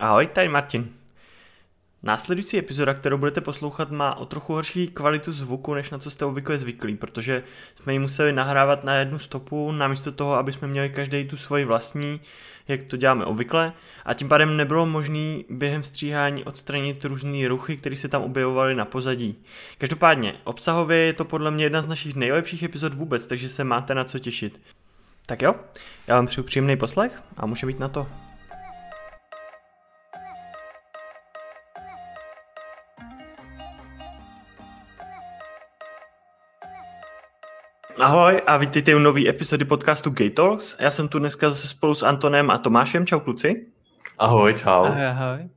Ahoj, tady Martin. Následující epizoda, kterou budete poslouchat, má o trochu horší kvalitu zvuku, než na co jste obvykle zvyklí, protože jsme ji museli nahrávat na jednu stopu, namísto toho, aby jsme měli každý tu svoji vlastní, jak to děláme obvykle, a tím pádem nebylo možné během stříhání odstranit různé ruchy, které se tam objevovaly na pozadí. Každopádně, obsahově je to podle mě jedna z našich nejlepších epizod vůbec, takže se máte na co těšit. Tak jo, já vám přeju příjemný poslech a může být na to. Ahoj a vítejte u nové epizody podcastu Gay Talks. Já jsem tu dneska zase spolu s Antonem a Tomášem. Čau kluci. Ahoj, čau. Ahoj, ahoj.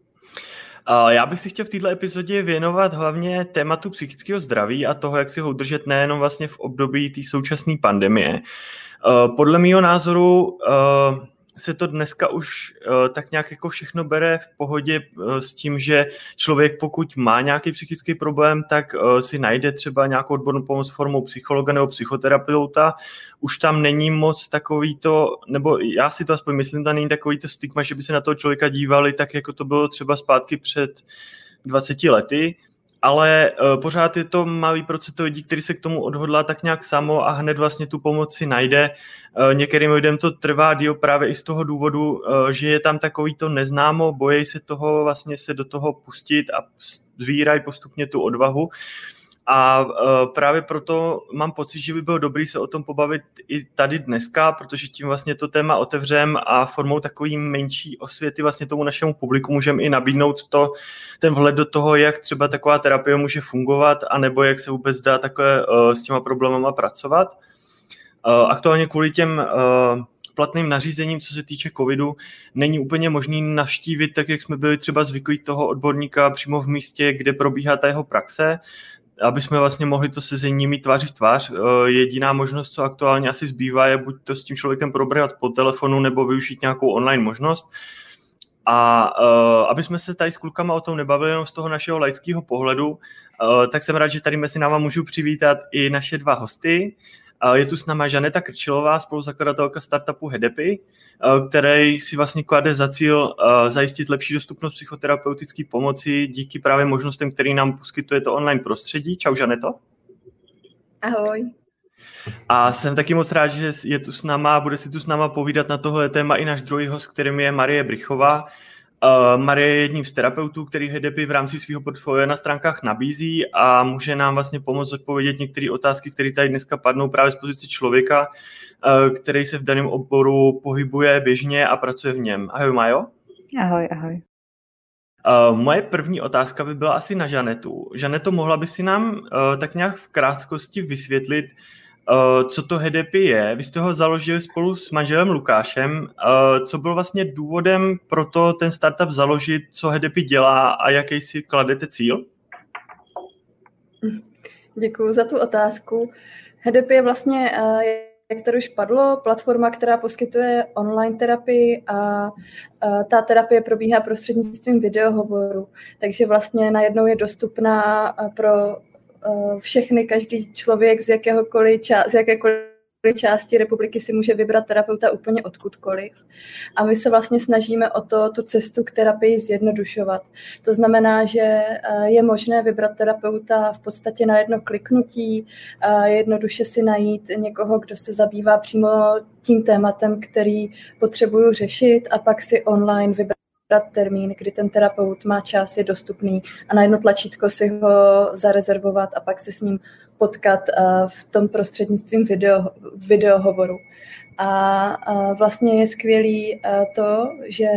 Já bych si chtěl v této epizodě věnovat hlavně tématu psychického zdraví a toho, jak si ho udržet nejenom vlastně v období té současné pandemie. Podle mého názoru se to dneska už uh, tak nějak jako všechno bere v pohodě uh, s tím, že člověk pokud má nějaký psychický problém, tak uh, si najde třeba nějakou odbornou pomoc formou psychologa nebo psychoterapeuta. Už tam není moc takový to, nebo já si to aspoň myslím, tam není takový to stigma, že by se na toho člověka dívali tak, jako to bylo třeba zpátky před 20 lety, ale uh, pořád je to malý procento lidí, který se k tomu odhodlá tak nějak samo a hned vlastně tu pomoci najde. Uh, některým lidem to trvá díl právě i z toho důvodu, uh, že je tam takový to neznámo, bojí se toho vlastně se do toho pustit a zvírají postupně tu odvahu. Uh, a uh, právě proto mám pocit, že by bylo dobré se o tom pobavit i tady dneska, protože tím vlastně to téma otevřem a formou takový menší osvěty vlastně tomu našemu publiku můžeme i nabídnout to, ten vhled do toho, jak třeba taková terapie může fungovat, anebo jak se vůbec dá takhle uh, s těma problémama pracovat. Uh, aktuálně kvůli těm platným nařízením, co se týče covidu, není úplně možný navštívit, tak jak jsme byli třeba zvyklí toho odborníka přímo v místě, kde probíhá ta jeho praxe aby jsme vlastně mohli to sezení mít tvář v tvář. Eh, jediná možnost, co aktuálně asi zbývá, je buď to s tím člověkem probrat po telefonu nebo využít nějakou online možnost. A uh, aby jsme se tady s klukama o tom nebavili jenom z toho našeho laického pohledu, uh, tak jsem rád, že tady mezi náma můžu přivítat i naše dva hosty. Je tu s náma Žaneta Krčilová, spoluzakladatelka startupu Hedepy, který si vlastně klade za cíl zajistit lepší dostupnost psychoterapeutické pomoci díky právě možnostem, který nám poskytuje to online prostředí. Čau, Žaneto. Ahoj. A jsem taky moc rád, že je tu s náma, bude si tu s náma povídat na tohle téma i náš druhý host, kterým je Marie Brichová, Uh, Marie je jedním z terapeutů, který HDP v rámci svého portfolia na stránkách nabízí a může nám vlastně pomoct odpovědět některé otázky, které tady dneska padnou právě z pozice člověka, uh, který se v daném oboru pohybuje běžně a pracuje v něm. Ahoj Majo. Ahoj, ahoj. Uh, moje první otázka by byla asi na Žanetu. Žaneto, mohla by si nám uh, tak nějak v krátkosti vysvětlit, Uh, co to HDP je. Vy jste ho založili spolu s manželem Lukášem. Uh, co byl vlastně důvodem pro to ten startup založit, co HDP dělá a jaký si kladete cíl? Děkuji za tu otázku. HDP je vlastně, uh, jak to už padlo, platforma, která poskytuje online terapii a ta terapie probíhá prostřednictvím videohovoru. Takže vlastně najednou je dostupná pro Eh, všechny, každý člověk z, jakéhokoliv ča- z jakékoliv části republiky si může vybrat terapeuta úplně odkudkoliv. A my se vlastně snažíme o to tu cestu k terapii zjednodušovat. To znamená, že eh, je možné vybrat terapeuta v podstatě na jedno kliknutí, jednoduše si najít někoho, kdo se zabývá přímo tím tématem, který potřebuju řešit a pak si online vybrat termín, kdy ten terapeut má čas, je dostupný a na jedno tlačítko si ho zarezervovat a pak se s ním potkat eh, v tom prostřednictvím video, videohovoru. A vlastně je skvělý eh, to, že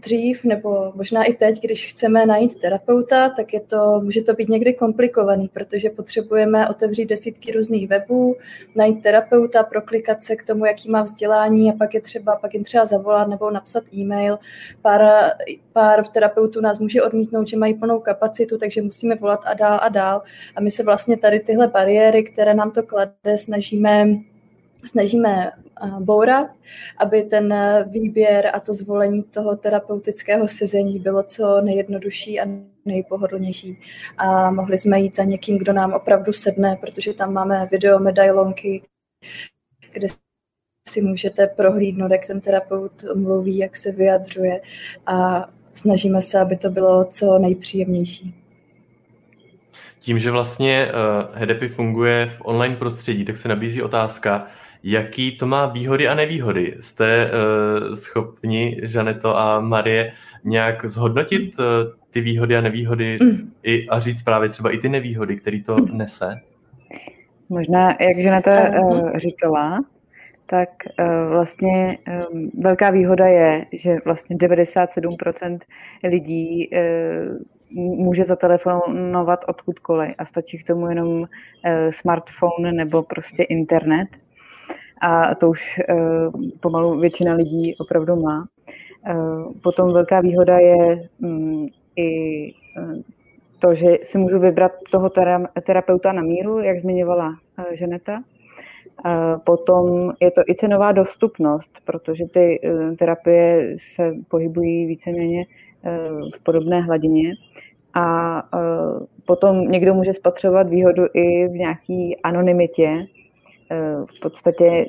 dřív nebo možná i teď, když chceme najít terapeuta, tak je to, může to být někdy komplikovaný, protože potřebujeme otevřít desítky různých webů, najít terapeuta, proklikat se k tomu, jaký má vzdělání a pak je třeba, pak jim třeba zavolat nebo napsat e-mail. Pár, pár terapeutů nás může odmítnout, že mají plnou kapacitu, takže musíme volat a dál a dál. A my se vlastně tady tyhle bariéry, které nám to klade, snažíme snažíme bourat, aby ten výběr a to zvolení toho terapeutického sezení bylo co nejjednodušší a nejpohodlnější. A mohli jsme jít za někým, kdo nám opravdu sedne, protože tam máme video medailonky, kde si můžete prohlídnout, jak ten terapeut mluví, jak se vyjadřuje a snažíme se, aby to bylo co nejpříjemnější. Tím, že vlastně uh, funguje v online prostředí, tak se nabízí otázka, jaký to má výhody a nevýhody. Jste uh, schopni, Žaneto a Marie, nějak zhodnotit uh, ty výhody a nevýhody mm. i, a říct právě třeba i ty nevýhody, které to mm. nese? Možná, jak Žaneta uh, říkala, tak uh, vlastně um, velká výhoda je, že vlastně 97% lidí uh, může zatelefonovat odkudkoliv a stačí k tomu jenom uh, smartphone nebo prostě internet. A to už uh, pomalu většina lidí opravdu má. Uh, potom velká výhoda je um, i uh, to, že si můžu vybrat toho terapeuta na míru, jak zmiňovala Ženeta. Potom je to i cenová dostupnost, protože ty terapie se pohybují víceméně v podobné hladině. A potom někdo může spatřovat výhodu i v nějaké anonymitě. V podstatě,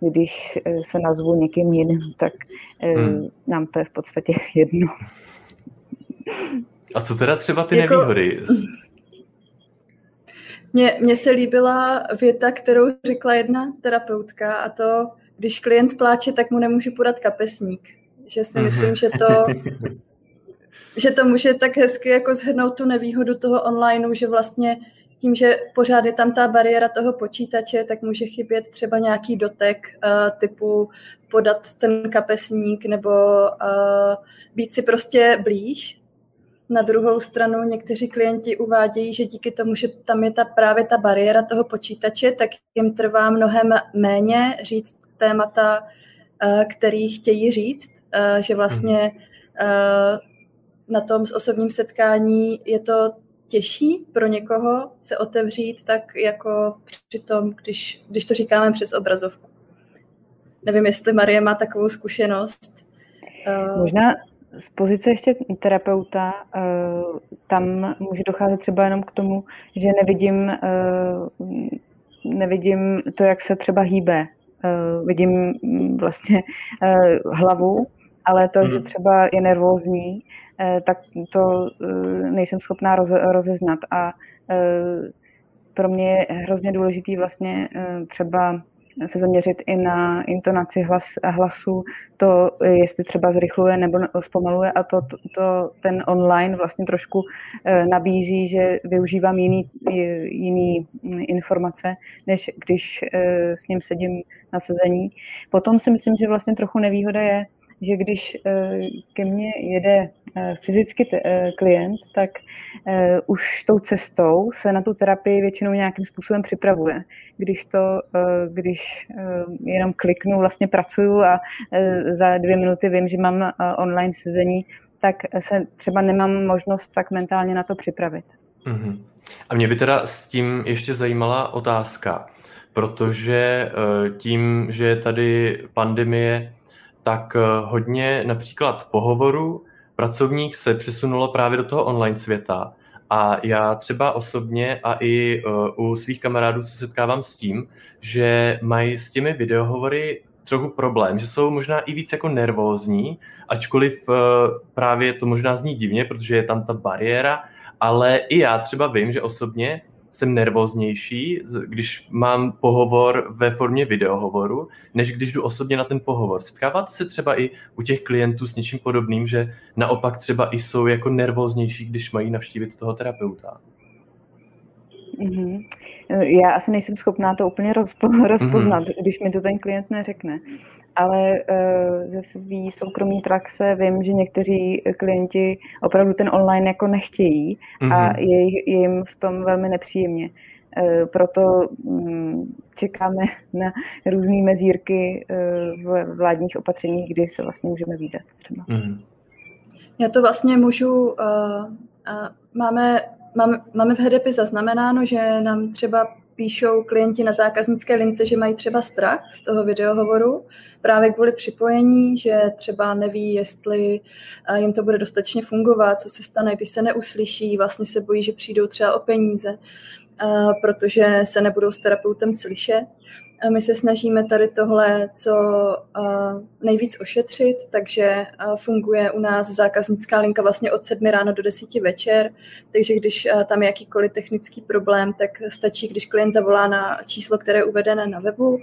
když se nazvu někým jiným, tak hmm. nám to je v podstatě jedno. A co teda třeba ty jako... nevýhody? Mně, mně se líbila věta, kterou řekla jedna terapeutka a to, když klient pláče, tak mu nemůžu podat kapesník. Že si myslím, že to že to může tak hezky jako zhrnout tu nevýhodu toho onlineu, že vlastně tím, že pořád je tam ta bariéra toho počítače, tak může chybět třeba nějaký dotek uh, typu podat ten kapesník nebo uh, být si prostě blíž. Na druhou stranu někteří klienti uvádějí, že díky tomu, že tam je ta právě ta bariéra toho počítače, tak jim trvá mnohem méně říct témata, uh, který chtějí říct, uh, že vlastně na tom osobním setkání je to těžší pro někoho se otevřít, tak jako při tom, když, když to říkáme přes obrazovku. Nevím, jestli Marie má takovou zkušenost. Eh, Možná z pozice ještě terapeuta eh, tam může docházet třeba jenom k tomu, že nevidím, eh, nevidím to, jak se třeba hýbe. Vidím vlastně hlavu, ale to, že mhm. třeba je nervózní, tak to eh, nejsem schopná rozeznat. A eh, pro mě je hrozně důležitý vlastně třeba se zaměřit i na intonaci hlas, hlasu, to, jestli třeba zrychluje nebo zpomaluje a to, to, to ten online vlastně trošku nabízí, že využívám jiný, jiný informace, než když s ním sedím na sezení. Potom si myslím, že vlastně trochu nevýhoda je, že když ke mně jede Eh, fyzicky eh, klient, tak už tou cestou se na tu terapii většinou nějakým způsobem připravuje. Když to, když jenom kliknu, vlastně pracuju a za dvě minuty vím, že mám online sezení, tak se třeba nemám možnost tak mentálně na to připravit. Mm-hmm. A mě by teda s tím ještě zajímala otázka, protože tím, že je tady pandemie, tak hodně například pohovoru pracovník se přesunulo právě do toho online světa. A já třeba osobně a i uh, u svých kamarádů se setkávám s tím, že mají s těmi videohovory trochu problém, že jsou možná i víc jako nervózní, ačkoliv uh, právě to možná zní divně, protože je tam ta bariéra, ale i já třeba vím, že osobně jsem nervóznější, když mám pohovor ve formě videohovoru, než když jdu osobně na ten pohovor. Setkáváte se třeba i u těch klientů s něčím podobným, že naopak třeba i jsou jako nervóznější, když mají navštívit toho terapeuta? Mm-hmm. Já asi nejsem schopná to úplně rozpo- rozpoznat, mm-hmm. když mi to ten klient neřekne ale uh, ze svý soukromí praxe vím, že někteří klienti opravdu ten online jako nechtějí mm-hmm. a mhm. je, je jim v tom velmi nepříjemně. Uh, proto um, čekáme na různé mezírky uh, v vládních opatřeních, kdy se vlastně můžeme výdat třeba. Mm-hmm. Já to vlastně můžu, uh, uh, máme, máme, máme v HDP zaznamenáno, že nám třeba píšou klienti na zákaznické lince, že mají třeba strach z toho videohovoru právě kvůli připojení, že třeba neví, jestli eh, jim to bude dostatečně fungovat, co se stane, když se neuslyší, vlastně se bojí, že přijdou třeba o peníze. protože se nebudou s terapeutem slyšet. My se snažíme tady tohle co nejvíc ošetřit, takže funguje u nás zákaznická linka vlastně od 7 ráno do 10 večer, takže když tam je jakýkoliv technický problém, tak stačí, když klient zavolá na číslo, které je uvedené na webu.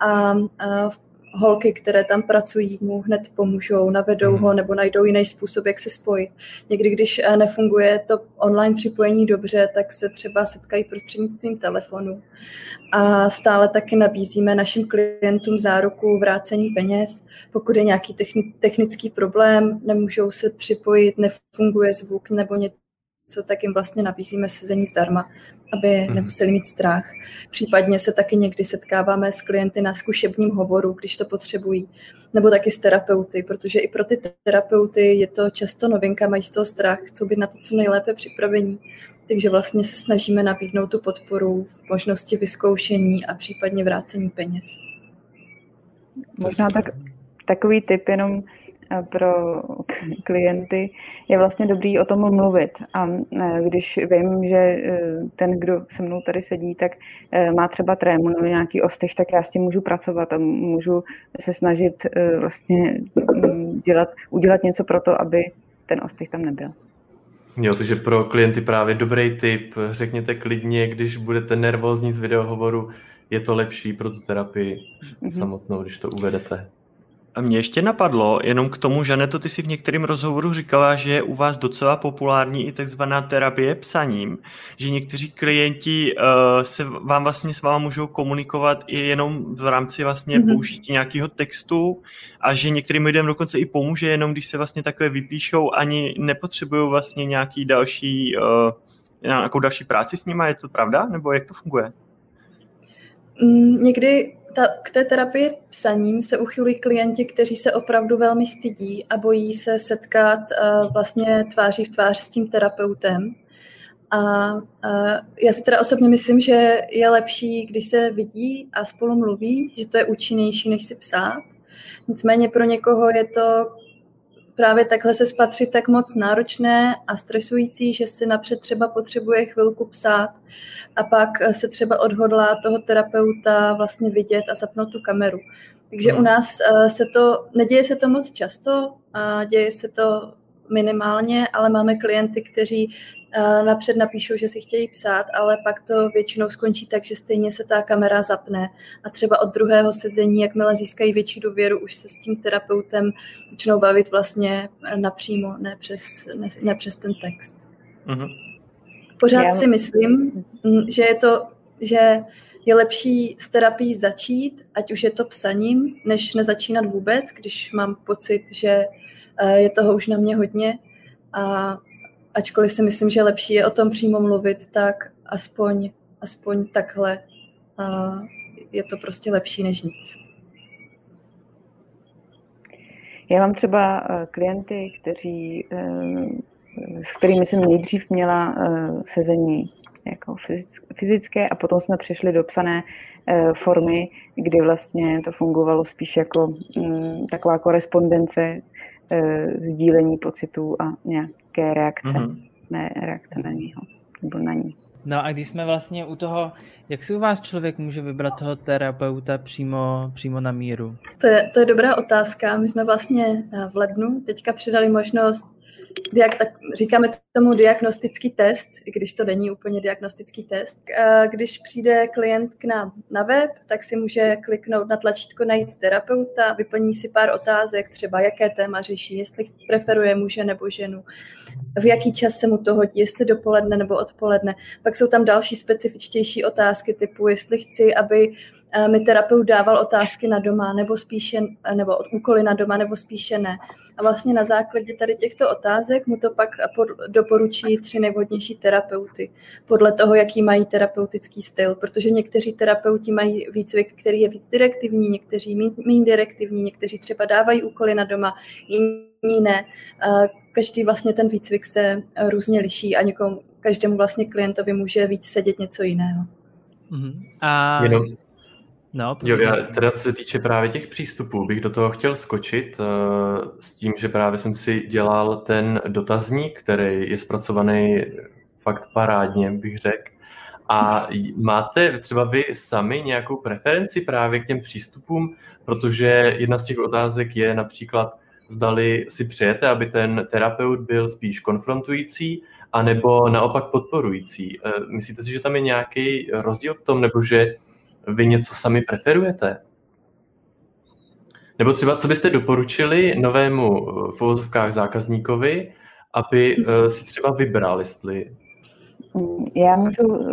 A v holky, které tam pracují, mu hned pomůžou, navedou mhm. ho nebo najdou jiný způsob, jak se spojit. Někdy, když eh, nefunguje to online připojení dobře, tak se třeba setkají prostřednictvím telefonu. A stále taky nabízíme našim klientům záruku vrácení peněz. Pokud je nějaký technický problém, nemůžou se připojit, nefunguje zvuk nebo něco, co tak jim vlastně nabízíme sezení zdarma, aby hmm. nemuseli mít strach. Případně se taky někdy setkáváme s klienty na zkušebním hovoru, když to potřebují, nebo taky s terapeuty, protože i pro ty terapeuty je to často novinka, mají z toho strach, chcou být na to co nejlépe připravení. Takže vlastně se snažíme nabídnout tu podporu v možnosti vyzkoušení a případně vrácení peněz. Možná tak, takový tip jenom pro klienty, je vlastně dobrý o tom mluvit. A e, když vím, že e, ten, kdo se mnou tady sedí, tak e, má třeba trému nebo nějaký ostych, tak já s tím můžu pracovat a můžu se snažit vlastně mm, dělat, udělat něco pro to, aby ten ostych tam nebyl. Jo, takže pro klienty právě dobrý tip. Řekněte klidně, když budete nervózní z videohovoru, je to lepší pro tu terapii mm-hmm. samotnou, když to uvedete. A mě ještě napadlo, jenom k tomu, Žaneto, ty si v některém rozhovoru říkala, že je u vás docela populární i takzvaná terapie psaním, že někteří klienti uh, se vám vlastně s váma můžou komunikovat i jenom v rámci vlastně mm-hmm. použití nějakého textu a že některým lidem dokonce i pomůže, jenom když se vlastně takové vypíšou, ani nepotřebují vlastně nějaký další, uh, nějakou další práci s nimi, je to pravda? Nebo jak to funguje? Mm, někdy ta, k té terapii psaním se uchylují klienti, kteří se opravdu velmi stydí a bojí se setkat uh, vlastně tváří v tvář s tím terapeutem. A uh, já si teda osobně myslím, že je lepší, když se vidí a spolu mluví, že to je účinnější, než si psát. Nicméně pro někoho je to právě takhle se spatřit tak moc náročné a stresující, že si napřed třeba potřebuje chvilku psát a pak se třeba odhodlá toho terapeuta vlastně vidět a zapnout tu kameru. Takže u hmm. nás eh, se to, neděje se to moc často, a děje se to minimálně, ale máme klienty, kteří eh, napřed napíšou, že si chtějí psát, ale pak to většinou skončí tak, že stejně se ta kamera zapne a třeba od druhého sezení, jakmile získají větší důvěru, už se s tím terapeutem začnou bavit vlastně napřímo, ne přes, ne, ne přes ten text. Mm-hmm. Pořád Já... si myslím, mm, že je to, že je lepší s terapií začít, ať už je to psaním, než nezačínat vůbec, když mám pocit, že je toho už na mě hodně a ačkoliv si myslím, že lepší je o tom přímo mluvit, tak aspoň, aspoň takhle je to prostě lepší než nic. Já mám třeba eh, klienty, kteří, eh, s kterými jsem nejdřív měla eh, sezení jako fyzické a potom jsme přešli do psané formy, kdy vlastně to fungovalo spíš jako mm, taková korespondence sdílení pocitů a nějaké reakce, mm-hmm. ne reakce na něho nebo na ní. No a když jsme vlastně u toho, jak si u vás člověk může vybrat toho terapeuta přímo, přímo na míru? To je, to je dobrá otázka. My jsme vlastně v lednu teďka přidali možnost diak, tak říkáme tomu diagnostický test, i když to není úplně diagnostický test. Když přijde klient k nám na web, tak si může kliknout na tlačítko najít terapeuta, vyplní si pár otázek, třeba jaké téma řeší, jestli preferuje muže nebo ženu, v jaký čas se mu to hodí, jestli dopoledne nebo odpoledne. Pak jsou tam další specifičtější otázky typu, jestli chci, aby Eh, mi terapeut dával otázky na doma, nebo spíše, eh, nebo úkoly na doma, nebo spíše ne. A vlastně na základě tady těchto otázek mu to pak doporučí tři nejvhodnější terapeuty, podle toho, jaký mají terapeutický styl, protože někteří terapeuti mají výcvik, který je víc direktivní, někteří méně direktivní, někteří třeba dávají úkoly na doma, jiní ne. Eh, každý vlastně ten výcvik se různě liší a někomu, každému vlastně klientovi může víc sedět něco jiného. Mm-hmm. A Jenom, No, jo, já teda co se týče právě těch přístupů, bych do toho chtěl skočit uh, s tím, že právě jsem si dělal ten dotazník, který je zpracovaný fakt parádně, bych řekl. A máte třeba vy sami nějakou preferenci právě k těm přístupům, protože jedna z těch otázek je například, zdali si přejete, aby ten terapeut byl spíš konfrontující, anebo naopak podporující. Eh, myslíte si, že tam je nějaký rozdíl v tom, nebo že vy něco sami preferujete? Nebo třeba, co byste doporučili novému eh, v uvozovkách zákazníkovi, aby eh, si třeba vybral, jestli... Mm, já můžu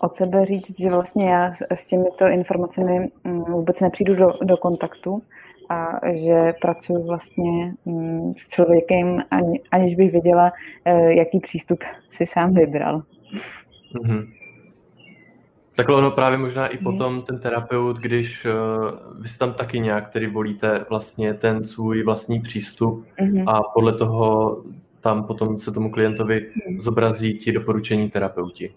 od sebe říct, že vlastně já s těmito informacemi mm, vůbec nepřijdu do, do kontaktu a že pracuji vlastně mm, s člověkem, aniž bych věděla, eh, jaký přístup si sám vybral. Mm-hmm. Takhle ono právě možná i potom ten terapeut, když uh, vy si tam taky nějak tedy volíte vlastně ten svůj vlastní přístup mm-hmm. a podle toho tam potom se tomu klientovi mm. zobrazí ti doporučení terapeuti.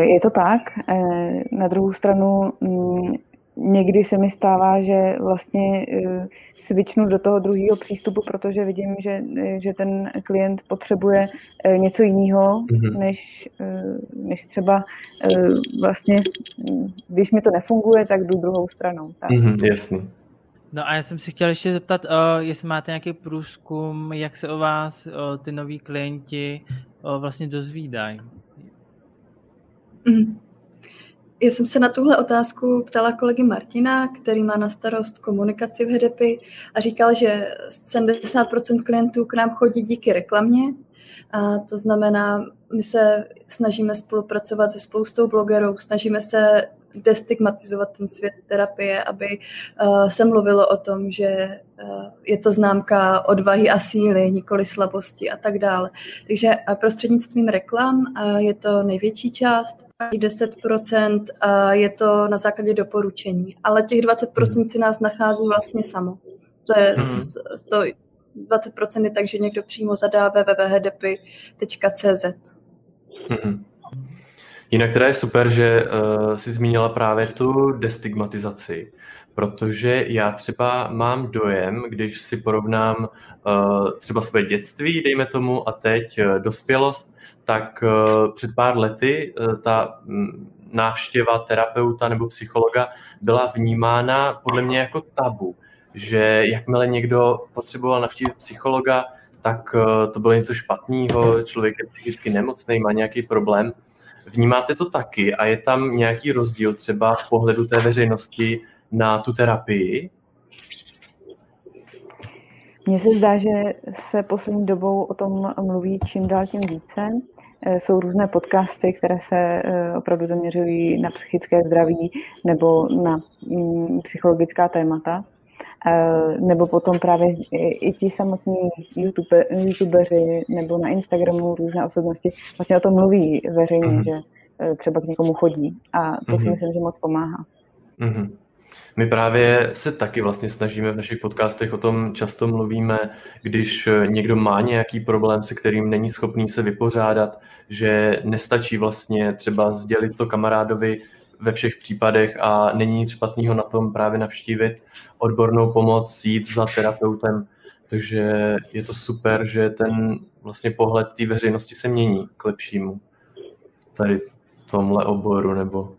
Je to tak. Eh, na druhou stranu mm, někdy se mi stává, že vlastně eh, switchnu do toho druhého přístupu, protože vidím, že, eh, že ten klient potřebuje něco jiného, mm-hmm. než, než třeba vlastně, když mi to nefunguje, tak jdu druhou stranou. Tak. Mm-hmm, jasný. No a já jsem si chtěl ještě zeptat, jestli máte nějaký průzkum, jak se o vás ty noví klienti vlastně dozvídají. Mm. Já jsem se na tuhle otázku ptala kolegy Martina, který má na starost komunikaci v HDPy a říkal, že 70% klientů k nám chodí díky reklamě. A to znamená, my se snažíme spolupracovat se spoustou blogerů, snažíme se destigmatizovat ten svět terapie, aby uh, se mluvilo o tom, že je to známka odvahy a síly, nikoli slabosti a tak dále. Takže uh, prostřednictvím reklam uh, je to největší část, 10% uh, je to na základě doporučení, ale těch 20% si nás nachází vlastně samo. To je mhm. to 20% je tak, že někdo přímo zadá www.hdepy.cz. Mm-hmm. Jinak teda je super, že uh, si zmínila právě tu destigmatizaci, protože já třeba mám dojem, když si porovnám uh, třeba své dětství, dejme tomu, a teď uh, dospělost, tak uh, před pár lety ta um, návštěva terapeuta nebo psychologa byla vnímána podle mě jako tabu, že jakmile někdo potřeboval navštívit psychologa, tak to bylo něco špatného, člověk je psychicky nemocný, má nějaký problém. Vnímáte to taky a je tam nějaký rozdíl třeba v pohledu té veřejnosti na tu terapii? Mně se zdá, že se poslední dobou o tom mluví čím dál tím více. Eh, jsou různé podcasty, které se eh, opravdu zaměřují na psychické zdraví nebo na mm, psychologická témata. Eh, nebo potom právě i ti samotní YouTube, youtubeři nebo na Instagramu různé osobnosti vlastně o tom mluví veřejně, mm-hmm. že třeba k někomu chodí a to mm-hmm. si mhm. myslím, že moc pomáhá. Mm-hmm. My právě se taky vlastně snažíme v našich podcastech o tom často mluvíme, když někdo má nějaký problém, se kterým není schopný se vypořádat, že nestačí vlastně třeba sdělit to kamarádovi ve všech případech a není nic špatného na tom právě navštívit odbornou pomoc, jít za terapeutem. Takže je to super, že ten vlastně pohled té veřejnosti se mění k lepšímu tady v tomhle oboru nebo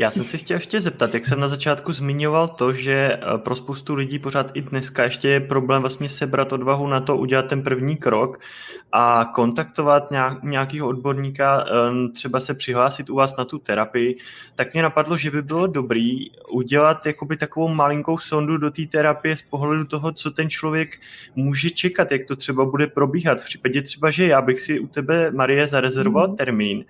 já jsem si chtěl ještě zeptat, jak jsem na začátku zmiňoval to, že eh, pro spoustu lidí pořád i dneska ještě je problém vlastně sebrat odvahu na to udělat ten první krok a kontaktovat nějakého odborníka, eh, třeba se přihlásit u vás na tu terapii, tak mě napadlo, že by bylo dobrý udělat jakoby takovou malinkou sondu do té terapie z pohledu toho, co ten člověk může čekat, jak to třeba bude probíhat. V případě třeba, že já bych si u tebe, Marie, zarezervoval mm. termín,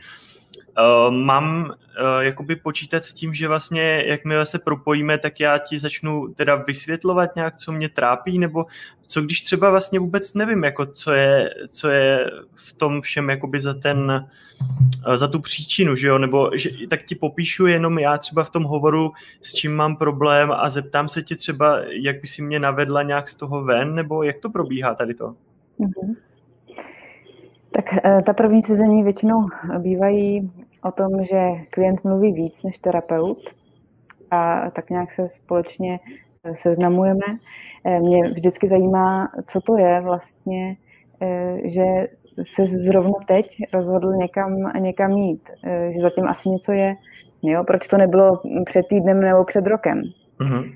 Uh, mám uh, jakoby počítat s tím, že vlastně jakmile se propojíme, tak já ti začnu teda vysvětlovat nějak, co mě trápí, nebo co když třeba vlastně vůbec nevím, jako co je, co je v tom všem jakoby za ten, uh, za tu příčinu, že jo, nebo že, tak ti popíšu jenom já třeba v tom hovoru, s čím mám problém a zeptám se tě třeba, jak by si mě navedla nějak z toho ven, nebo jak to probíhá tady to? Mm-hmm. Tak ta první sezení většinou bývají o tom, že klient mluví víc než terapeut a tak nějak se společně eh, seznamujeme. Eh, mě vždycky zajímá, co to je vlastně, eh, že se zrovna teď rozhodl někam, někam jít, že zatím asi něco je. Jo? Proč to nebylo před týdnem nebo před rokem? Mm-hmm.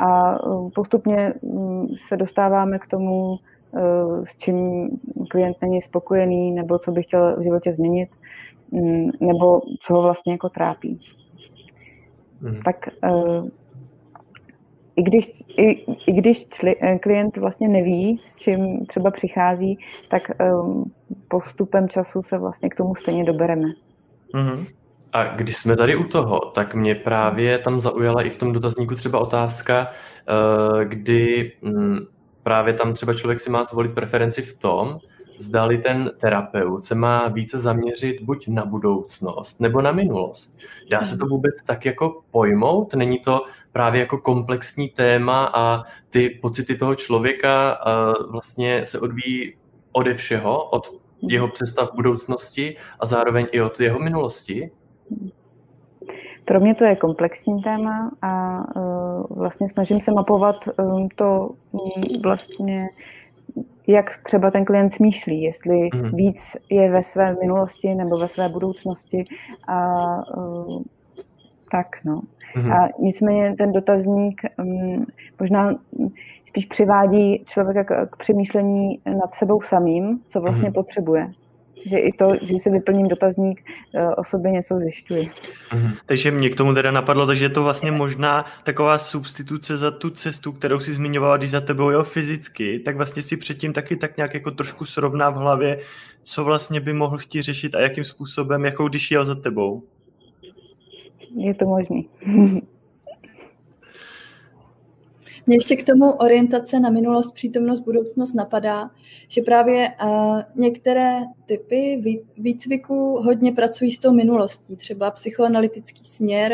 A postupně mm, se dostáváme k tomu, s čím klient není spokojený, nebo co by chtěl v životě změnit, nebo co ho vlastně jako trápí. Mm. Tak i když, i, i když čli, eh, klient vlastně neví, s čím třeba přichází, tak um, postupem času se vlastně k tomu stejně dobereme. Mm-hmm. A když jsme tady u toho, tak mě právě tam zaujala i v tom dotazníku třeba otázka, uh, kdy um, právě tam třeba člověk si má zvolit preferenci v tom, zdali ten terapeut se má více zaměřit buď na budoucnost nebo na minulost. Dá se to mhm. vůbec tak jako pojmout? Není to právě jako komplexní téma a ty pocity toho člověka vlastně se odvíjí ode všeho, od jeho představ budoucnosti a zároveň i od jeho minulosti? Pro mě to je komplexní téma a uh, vlastně snažím se mapovat um, to um, vlastně, jak třeba ten klient smýšlí, jestli mm. víc je ve své minulosti nebo ve své budoucnosti a uh, tak, no. Mm-hmm. A nicméně ten dotazník um, možná spíš přivádí člověka k, k přemýšlení nad sebou samým, co vlastně mm-hmm. potřebuje. Že i to, že si vyplním dotazník, uh, o sobě něco zjišťuji. Mm-hmm. Takže mě k tomu teda napadlo, takže je to vlastně možná taková substituce za tu cestu, kterou si zmiňovala, když za tebou jel fyzicky, tak vlastně si předtím taky tak nějak jako trošku srovná v hlavě, co vlastně by mohl chtít řešit a jakým způsobem, jako když jel za tebou je to možný. Mě ještě k tomu orientace na minulost, přítomnost, budoucnost napadá, že právě uh, některé typy výcviku hodně pracují s tou minulostí. Třeba psychoanalytický směr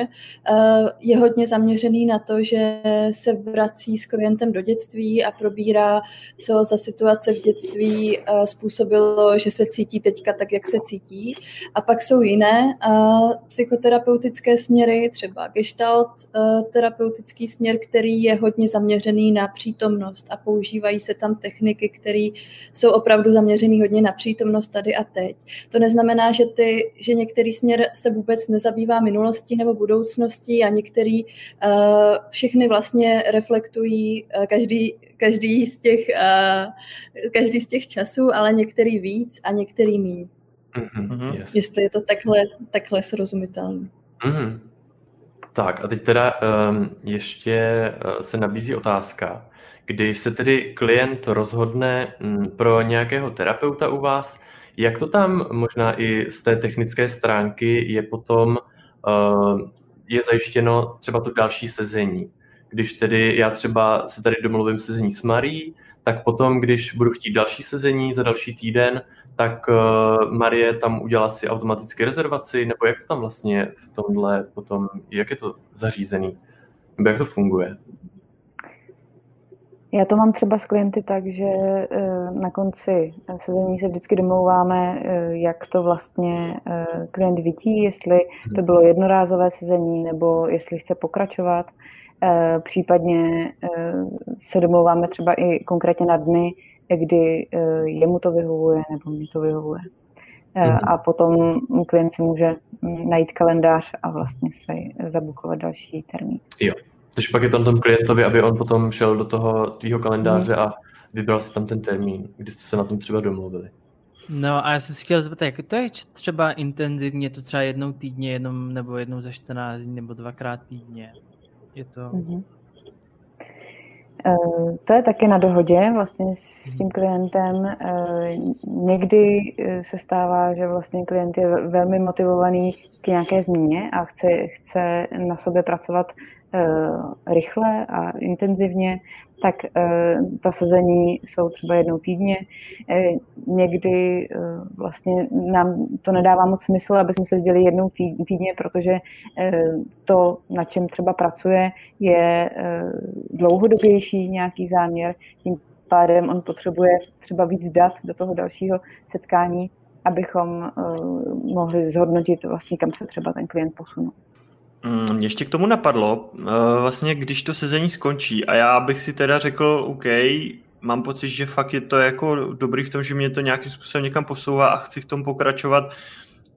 uh, je hodně zaměřený na to, že se vrací s klientem do dětství a probírá, co za situace v dětství uh, způsobilo, že se cítí teďka tak, jak se cítí. A pak jsou jiné uh, psychoterapeutické směry, třeba gestalt uh, terapeutický směr, který je hodně zaměřený na přítomnost a používají se tam techniky, které jsou opravdu zaměřený hodně na přítomnost tady a teď. To neznamená, že, ty, že některý směr se vůbec nezabývá minulostí nebo budoucností a některý uh, všechny vlastně reflektují uh, každý, každý, z těch, uh, každý z těch časů, ale některý víc a některý míň. Mm-hmm, yes. Jestli je to takhle, takhle srozumitelné. Mm-hmm. Tak a teď teda um, ještě uh, se nabízí otázka. Když se tedy klient rozhodne um, pro nějakého terapeuta u vás, jak to tam možná i z té technické stránky je potom uh, je zajištěno třeba to další sezení? Když tedy já třeba se tady domluvím sezení s Marí, tak potom, když budu chtít další sezení za další týden, tak uh, Marie tam udělá si automaticky rezervaci, nebo jak to tam vlastně v tomhle potom, jak je to zařízený, nebo jak to funguje? Já to mám třeba s klienty tak, že eh, na konci sezení se vždycky domlouváme, eh, jak to vlastně klient vidí, jestli to bylo jednorázové sezení, nebo jestli chce pokračovat. Případně se domlouváme třeba i konkrétně na dny, kdy eh, jemu to vyhovuje nebo mi to vyhovuje. Mm-hmm. A potom klient si může mm, najít kalendář a vlastně se zabukovat další termín. Jo, takže pak je tam tom klientovi, aby on potom šel do toho tvýho kalendáře mm. a vybral si tam ten termín, kdy jste se na tom třeba domluvili. No a já jsem si chtěl zeptat, jak to je třeba intenzivně, to třeba jednou týdně, jednou nebo jednou za 14 dní, nebo dvakrát týdně? Je to... Mm-hmm. Eh, to je taky na dohodě vlastně s tím klientem. Eh, někdy eh, se stává, že vlastně klient je velmi motivovaný k nějaké změně a chce, chce na sobě pracovat rychle a intenzivně, tak ta sezení jsou třeba jednou týdně. Někdy vlastně nám to nedává moc smysl, aby jsme se viděli jednou týdně, protože to, na čem třeba pracuje, je dlouhodobější nějaký záměr, tím pádem on potřebuje třeba víc dat do toho dalšího setkání, abychom mohli zhodnotit vlastně, kam se třeba ten klient posunul. Mm, mě ještě k tomu napadlo, vlastně když to sezení skončí a já bych si teda řekl, OK, mám pocit, že fakt je to jako dobrý v tom, že mě to nějakým způsobem někam posouvá a chci v tom pokračovat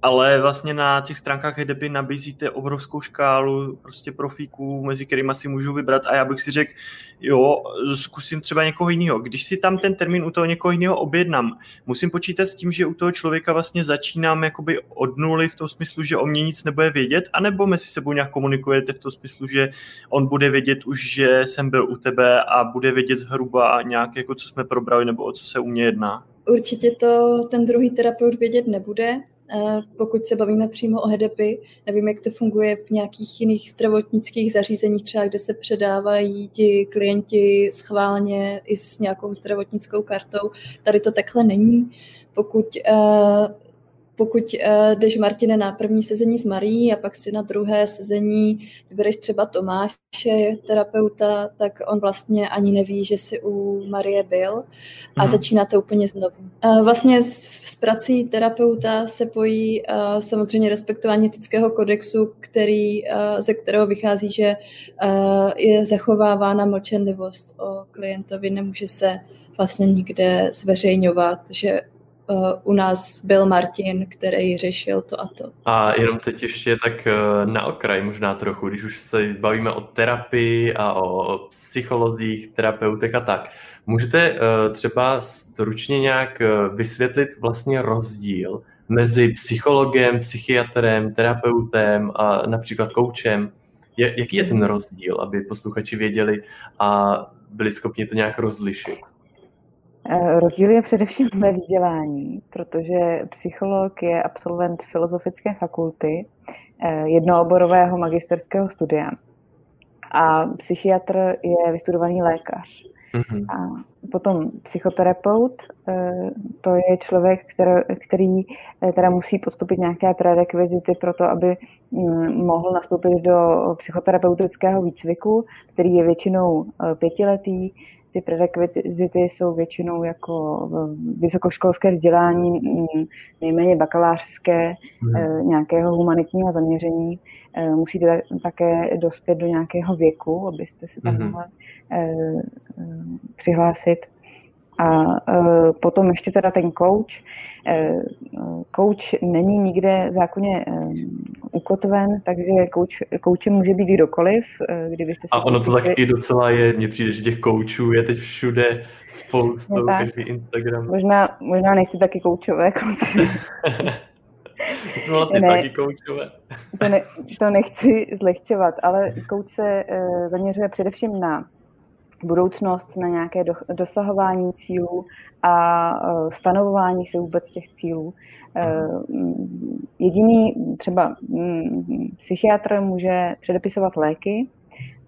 ale vlastně na těch stránkách HDP nabízíte obrovskou škálu prostě profíků, mezi kterými si můžu vybrat a já bych si řekl, jo, zkusím třeba někoho jiného. Když si tam ten termín u toho někoho jiného objednám, musím počítat s tím, že u toho člověka vlastně začínám jakoby od nuly v tom smyslu, že o mě nic nebude vědět, anebo mezi sebou nějak komunikujete v tom smyslu, že on bude vědět už, že jsem byl u tebe a bude vědět zhruba nějak, jako co jsme probrali, nebo o co se u mě jedná? Určitě to ten druhý terapeut vědět nebude, pokud se bavíme přímo o HEDEPy, nevím, jak to funguje v nějakých jiných zdravotnických zařízeních, třeba kde se předávají ti klienti schválně i s nějakou zdravotnickou kartou. Tady to takhle není. Pokud eh, pokud uh, jdeš, Martine, na první sezení s Marí a pak si na druhé sezení vybereš třeba Tomáše, terapeuta, tak on vlastně ani neví, že si u Marie byl a hmm. začíná to úplně znovu. Uh, vlastně s, s prací terapeuta se pojí uh, samozřejmě respektování etického kodexu, který, uh, ze kterého vychází, že uh, je zachovávána mlčenlivost o klientovi, nemůže se vlastně nikde zveřejňovat, že u nás byl Martin, který řešil to a to. A jenom teď ještě tak uh, na okraj možná trochu, když už se bavíme o terapii a o psycholozích, terapeutech a tak. Můžete uh, třeba stručně nějak uh, vysvětlit vlastně rozdíl mezi psychologem, psychiatrem, terapeutem a například koučem? Jaký je ten rozdíl, aby posluchači věděli a byli schopni to nějak rozlišit? Eh, rozdíl je především ve vzdělání, protože psycholog je absolvent filozofické fakulty, eh, jednooborového magisterského studia a psychiatr je vystudovaný lékař. Mm-hmm. A potom psychoterapeut, eh, to je člověk, který, který teda musí podstupit nějaké prerekvizity pro to, aby mm, mohl nastoupit do psychoterapeutického výcviku, který je většinou pětiletý, ty prerekvizity jsou většinou jako vysokoškolské vzdělání, mm, nejméně bakalářské, hmm. nějakého humanitního zaměření. Eh, musíte také dospět do nějakého věku, abyste se tam hmm. mohli eh, přihlásit. A potom ještě teda ten coach. Coach není nikde zákonně ukotven, takže coach, coachem může být kdokoliv. Uh, kdybyste a ono to taky docela je, mně přijde, že těch coachů je teď všude spoustu, každý Instagram. Možná, možná nejste taky koučové. jsme vlastně ne, taky koučové. to, ne, to nechci zlehčovat, ale coach se uh, zaměřuje především na budoucnost, na nějaké dosahování cílů a e, stanovování si vůbec těch cílů. E, jediný třeba psychiatr může předepisovat léky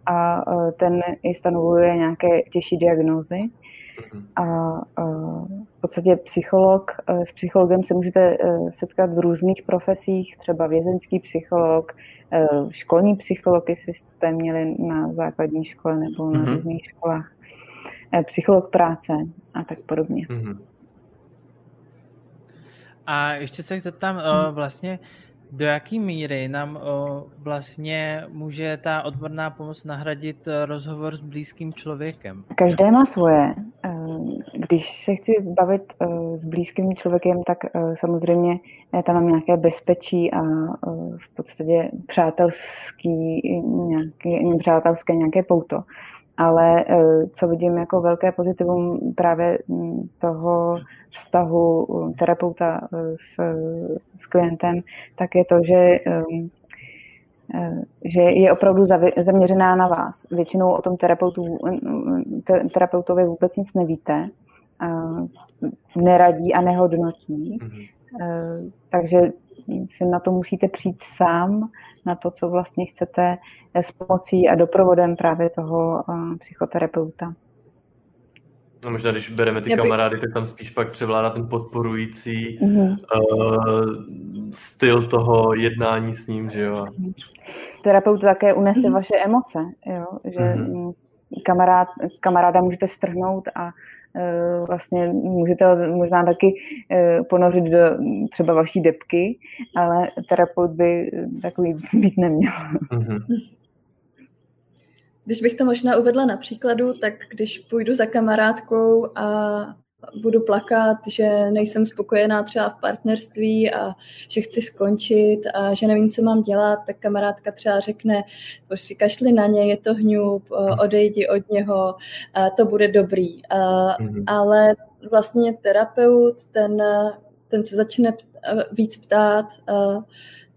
a e, ten i stanovuje nějaké těžší diagnózy. A v podstatě psycholog, s psychologem se můžete setkat v různých profesích, třeba vězenský psycholog, Eh, školní psycholog, jestli jste měli na základní škole nebo na mm-hmm. různých školách, eh, psycholog práce a tak podobně. Mm-hmm. A ještě se zeptám, mm. vlastně do jaké míry nám o, vlastně může ta odborná pomoc nahradit e, rozhovor s blízkým člověkem? Každé má svoje. E, když se chci bavit e, s blízkým člověkem, tak samozřejmě tam mám nějaké bezpečí a v podstatě přátelský, nějaký, přátelské nějaké pouto ale eh, co vidím jako velké pozitivum právě mm, toho vztahu mm, terapeuta eh, s, s klientem, tak je to, že ehm, eh, že je opravdu zaměřená na vás. Většinou o tom terapeutu, mm, terapeutovi vůbec nic nevíte, neradí a nehodnotí. Mm-hmm. Takže si na to musíte přijít sám, na to, co vlastně chcete s pomocí a doprovodem právě toho psychoterapeuta. No možná, když bereme ty by... kamarády, tak tam spíš pak převládá ten podporující mm-hmm. uh, styl toho jednání s ním, že jo? Terapeut také unese mm-hmm. vaše emoce, jo? že mm-hmm. kamarád, kamaráda můžete strhnout a Eh, vlastně můžete ho možná taky eh, ponořit do třeba vaší depky, ale terapeut by takový být neměl. Mm-hmm. Když bych to možná uvedla na příkladu, tak když půjdu za kamarádkou a budu plakat, že nejsem spokojená třeba v partnerství a že chci skončit a že nevím, co mám dělat, tak kamarádka třeba řekne, si kašli na ně, je to hňub, mhm. odejdi od něho, to bude dobrý. Mm-hmm. Ale vlastně terapeut, ten, ten se začne víc ptát,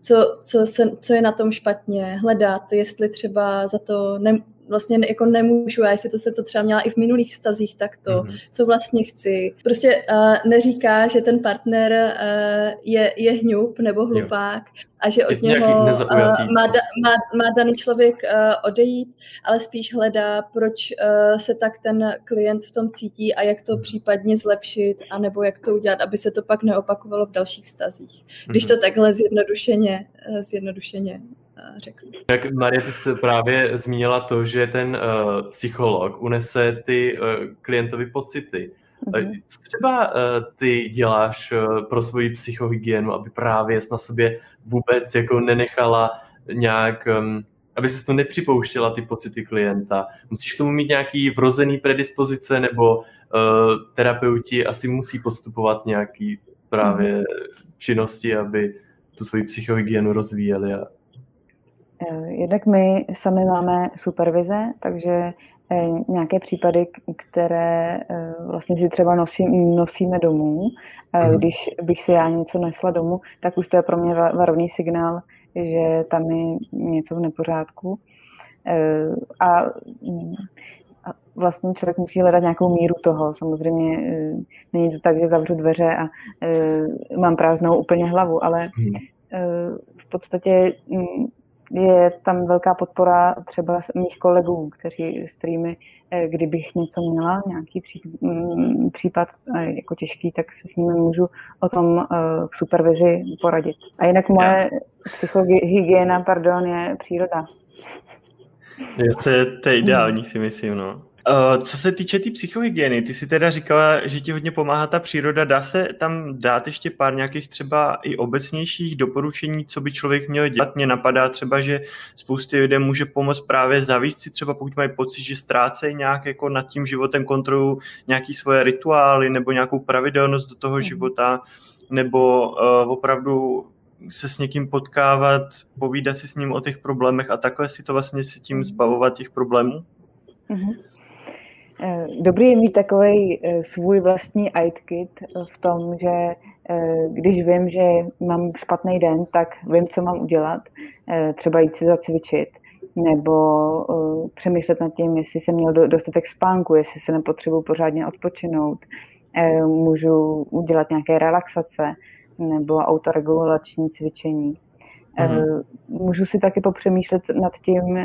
co, co, se, co je na tom špatně, hledat, jestli třeba za to ne, vlastně jako nemůžu, a jestli to se to třeba měla i v minulých vztazích takto, mm-hmm. co vlastně chci. Prostě uh, neříká, že ten partner uh, je, je hňup nebo hlupák jo. a že od něho uh, má, da, má, má daný člověk uh, odejít, ale spíš hledá, proč uh, se tak ten klient v tom cítí a jak to mm-hmm. případně zlepšit, anebo jak to udělat, aby se to pak neopakovalo v dalších vztazích. Když mm-hmm. to takhle zjednodušeně, uh, zjednodušeně řeknu. Jak Marie, ty jsi právě zmínila to, že ten uh, psycholog unese ty uh, klientovi pocity. Mm-hmm. Co třeba uh, ty děláš uh, pro svoji psychohygienu, aby právě na sobě vůbec jako nenechala nějak, um, aby se to nepřipouštěla ty pocity klienta? Musíš k tomu mít nějaký vrozený predispozice nebo uh, terapeuti asi musí postupovat nějaký právě mm-hmm. činnosti, aby tu svoji psychohygienu rozvíjeli a Eh, jednak my sami máme supervize, takže eh, nějaké případy, které eh, vlastně si třeba nosí, nosíme domů. Mhm. Když bych si já něco nesla domů, tak už to je pro mě varovný signál, že tam je něco v nepořádku. A a vlastně člověk musí hledat nějakou míru toho. Samozřejmě není to tak, že zavřu dveře a mám prázdnou úplně hlavu, ale mhm. v podstatě mm, je tam velká podpora třeba mých kolegů, kteří, s kterými, eh, kdybych něco měla, nějaký pří, mm, případ eh, jako těžký, tak se s nimi můžu o tom eh, v supervizi poradit. A jinak moje psychohygiena, pardon, je příroda. Je, to, je, to je ideální, si myslím, no. Uh, co se týče té tý psychohygieny, ty si teda říkala, že ti hodně pomáhá ta příroda. Dá se tam dát ještě pár nějakých třeba i obecnějších doporučení, co by člověk měl dělat? Mně napadá třeba, že spoustě lidem může pomoct právě zavíst si třeba, pokud mají pocit, že ztrácejí nějak jako nad tím životem kontrolu nějaký svoje rituály nebo nějakou pravidelnost do toho mhm. života, nebo uh, opravdu se s někým potkávat, povídat si s ním o těch problémech a takhle si to vlastně se tím zbavovat těch problémů? Mm-hmm. Eh, dobrý je mít takový eh, svůj vlastní kit v tom, že eh, když vím, že mám špatný den, tak vím, co mám udělat. Třeba jít si zacvičit, nebo přemýšlet nad tím, jestli jsem měl dostatek spánku, jestli se nepotřebuji pořádně odpočinout. Můžu udělat nějaké relaxace nebo autoregulační cvičení. Mm-hmm. Můžu si taky popřemýšlet nad tím,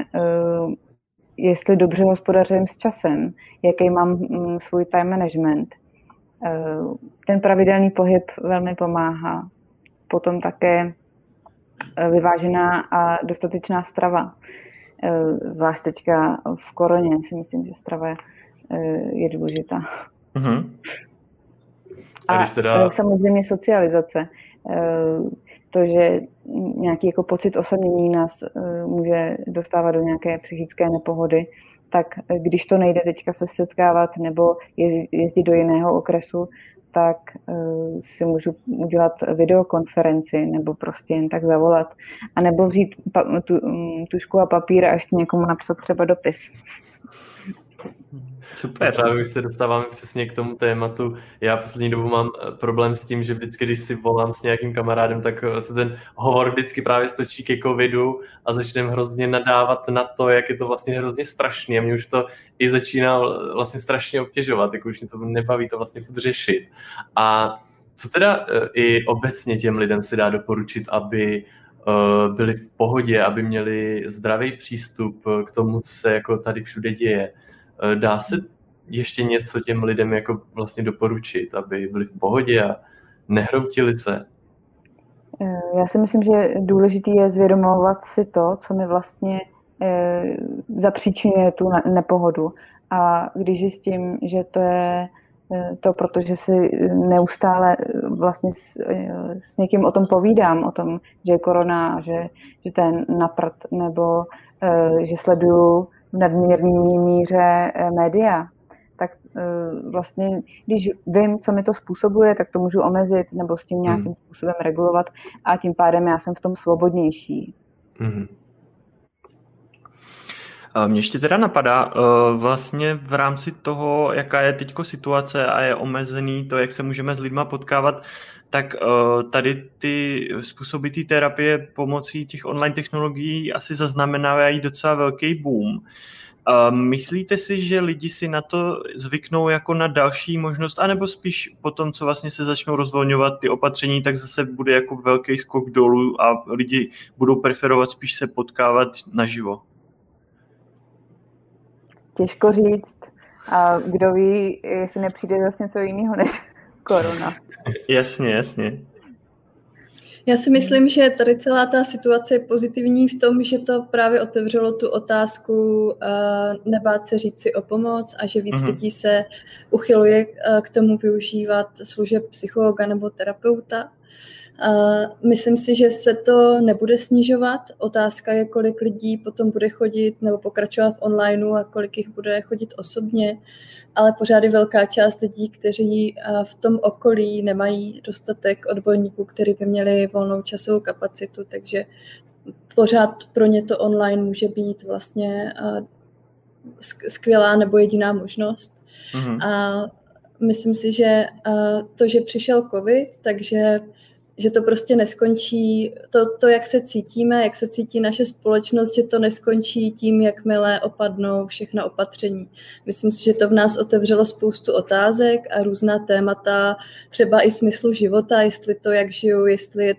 jestli dobře hospodařím s časem, jaký mám mm, svůj time management. Eh, ten pravidelný pohyb velmi pomáhá. Potom také eh, vyvážená a dostatečná strava. Eh, zvlášť teďka v koroně si myslím, že strava je důležitá. Mm-hmm. A, a teda... samozřejmě socializace to, že nějaký jako pocit osamění nás eh, může dostávat do nějaké psychické nepohody, tak když to nejde teďka se setkávat nebo jezdit do jiného okresu, tak eh, si můžu udělat videokonferenci nebo prostě jen tak zavolat. A nebo vzít tu, mm, tušku a papír a ještě někomu napsat třeba dopis. Super. Právě už se dostáváme přesně k tomu tématu. Já poslední dobu mám eh, problém s tím, že vždycky, když si volám s nějakým kamarádem, tak eh, se ten hovor vždycky právě stočí ke covidu a začneme hrozně nadávat na to, jak je to vlastně hrozně strašný. A mě už to i začíná vlastně strašně obtěžovat, jako už mě to nebaví to vlastně furt řešit. A co teda eh, i obecně těm lidem se dá doporučit, aby byli v pohodě, aby měli zdravý přístup k tomu, co se jako tady všude děje. Eh, dá se ještě něco těm lidem jako vlastně doporučit, aby byli v pohodě a nehroutili se? Eh, já si myslím, že důležité je zvědomovat si to, co mi vlastně eh, zapříčinuje tu nepohodu. A když zjistím, že to je to, protože si neustále vlastně s, s někým o tom povídám, o tom, že je korona, že, že ten naprt, nebo že sleduju v nadměrné míře média, tak vlastně, když vím, co mi to způsobuje, tak to můžu omezit nebo s tím nějakým hmm. způsobem regulovat a tím pádem já jsem v tom svobodnější. Hmm. Mně ještě teda napadá, vlastně v rámci toho, jaká je teď situace a je omezený to, jak se můžeme s lidma potkávat, tak tady ty způsoby té terapie pomocí těch online technologií asi zaznamenávají docela velký boom. Myslíte si, že lidi si na to zvyknou jako na další možnost, anebo spíš po tom, co vlastně se začnou rozvolňovat ty opatření, tak zase bude jako velký skok dolů a lidi budou preferovat spíš se potkávat naživo? Těžko říct. A kdo ví, jestli nepřijde zase něco jiného než korona. jasně, jasně. Já si myslím, že tady celá ta situace je pozitivní v tom, že to právě otevřelo tu otázku uh, nebát se říct si o pomoc a že víc mm-hmm. lidí se uchyluje uh, k tomu využívat služeb psychologa nebo terapeuta. Uh, myslím si, že se to nebude snižovat. Otázka je, kolik lidí potom bude chodit nebo pokračovat v onlineu a kolik jich bude chodit osobně ale pořád je velká část lidí, kteří eh, v tom okolí nemají dostatek odborníků, kteří by měli volnou časovou kapacitu, takže pořád pro ně to online může být vlastně eh, skvělá nebo jediná možnost. Mm-hmm. A myslím si, že eh, to, že přišel covid, takže že to prostě neskončí, to, to, jak se cítíme, jak se cítí naše společnost, že to neskončí tím, jakmile opadnou všechna opatření. Myslím si, že to v nás otevřelo spoustu otázek a různá témata, třeba i smyslu života, jestli to, jak žiju, jestli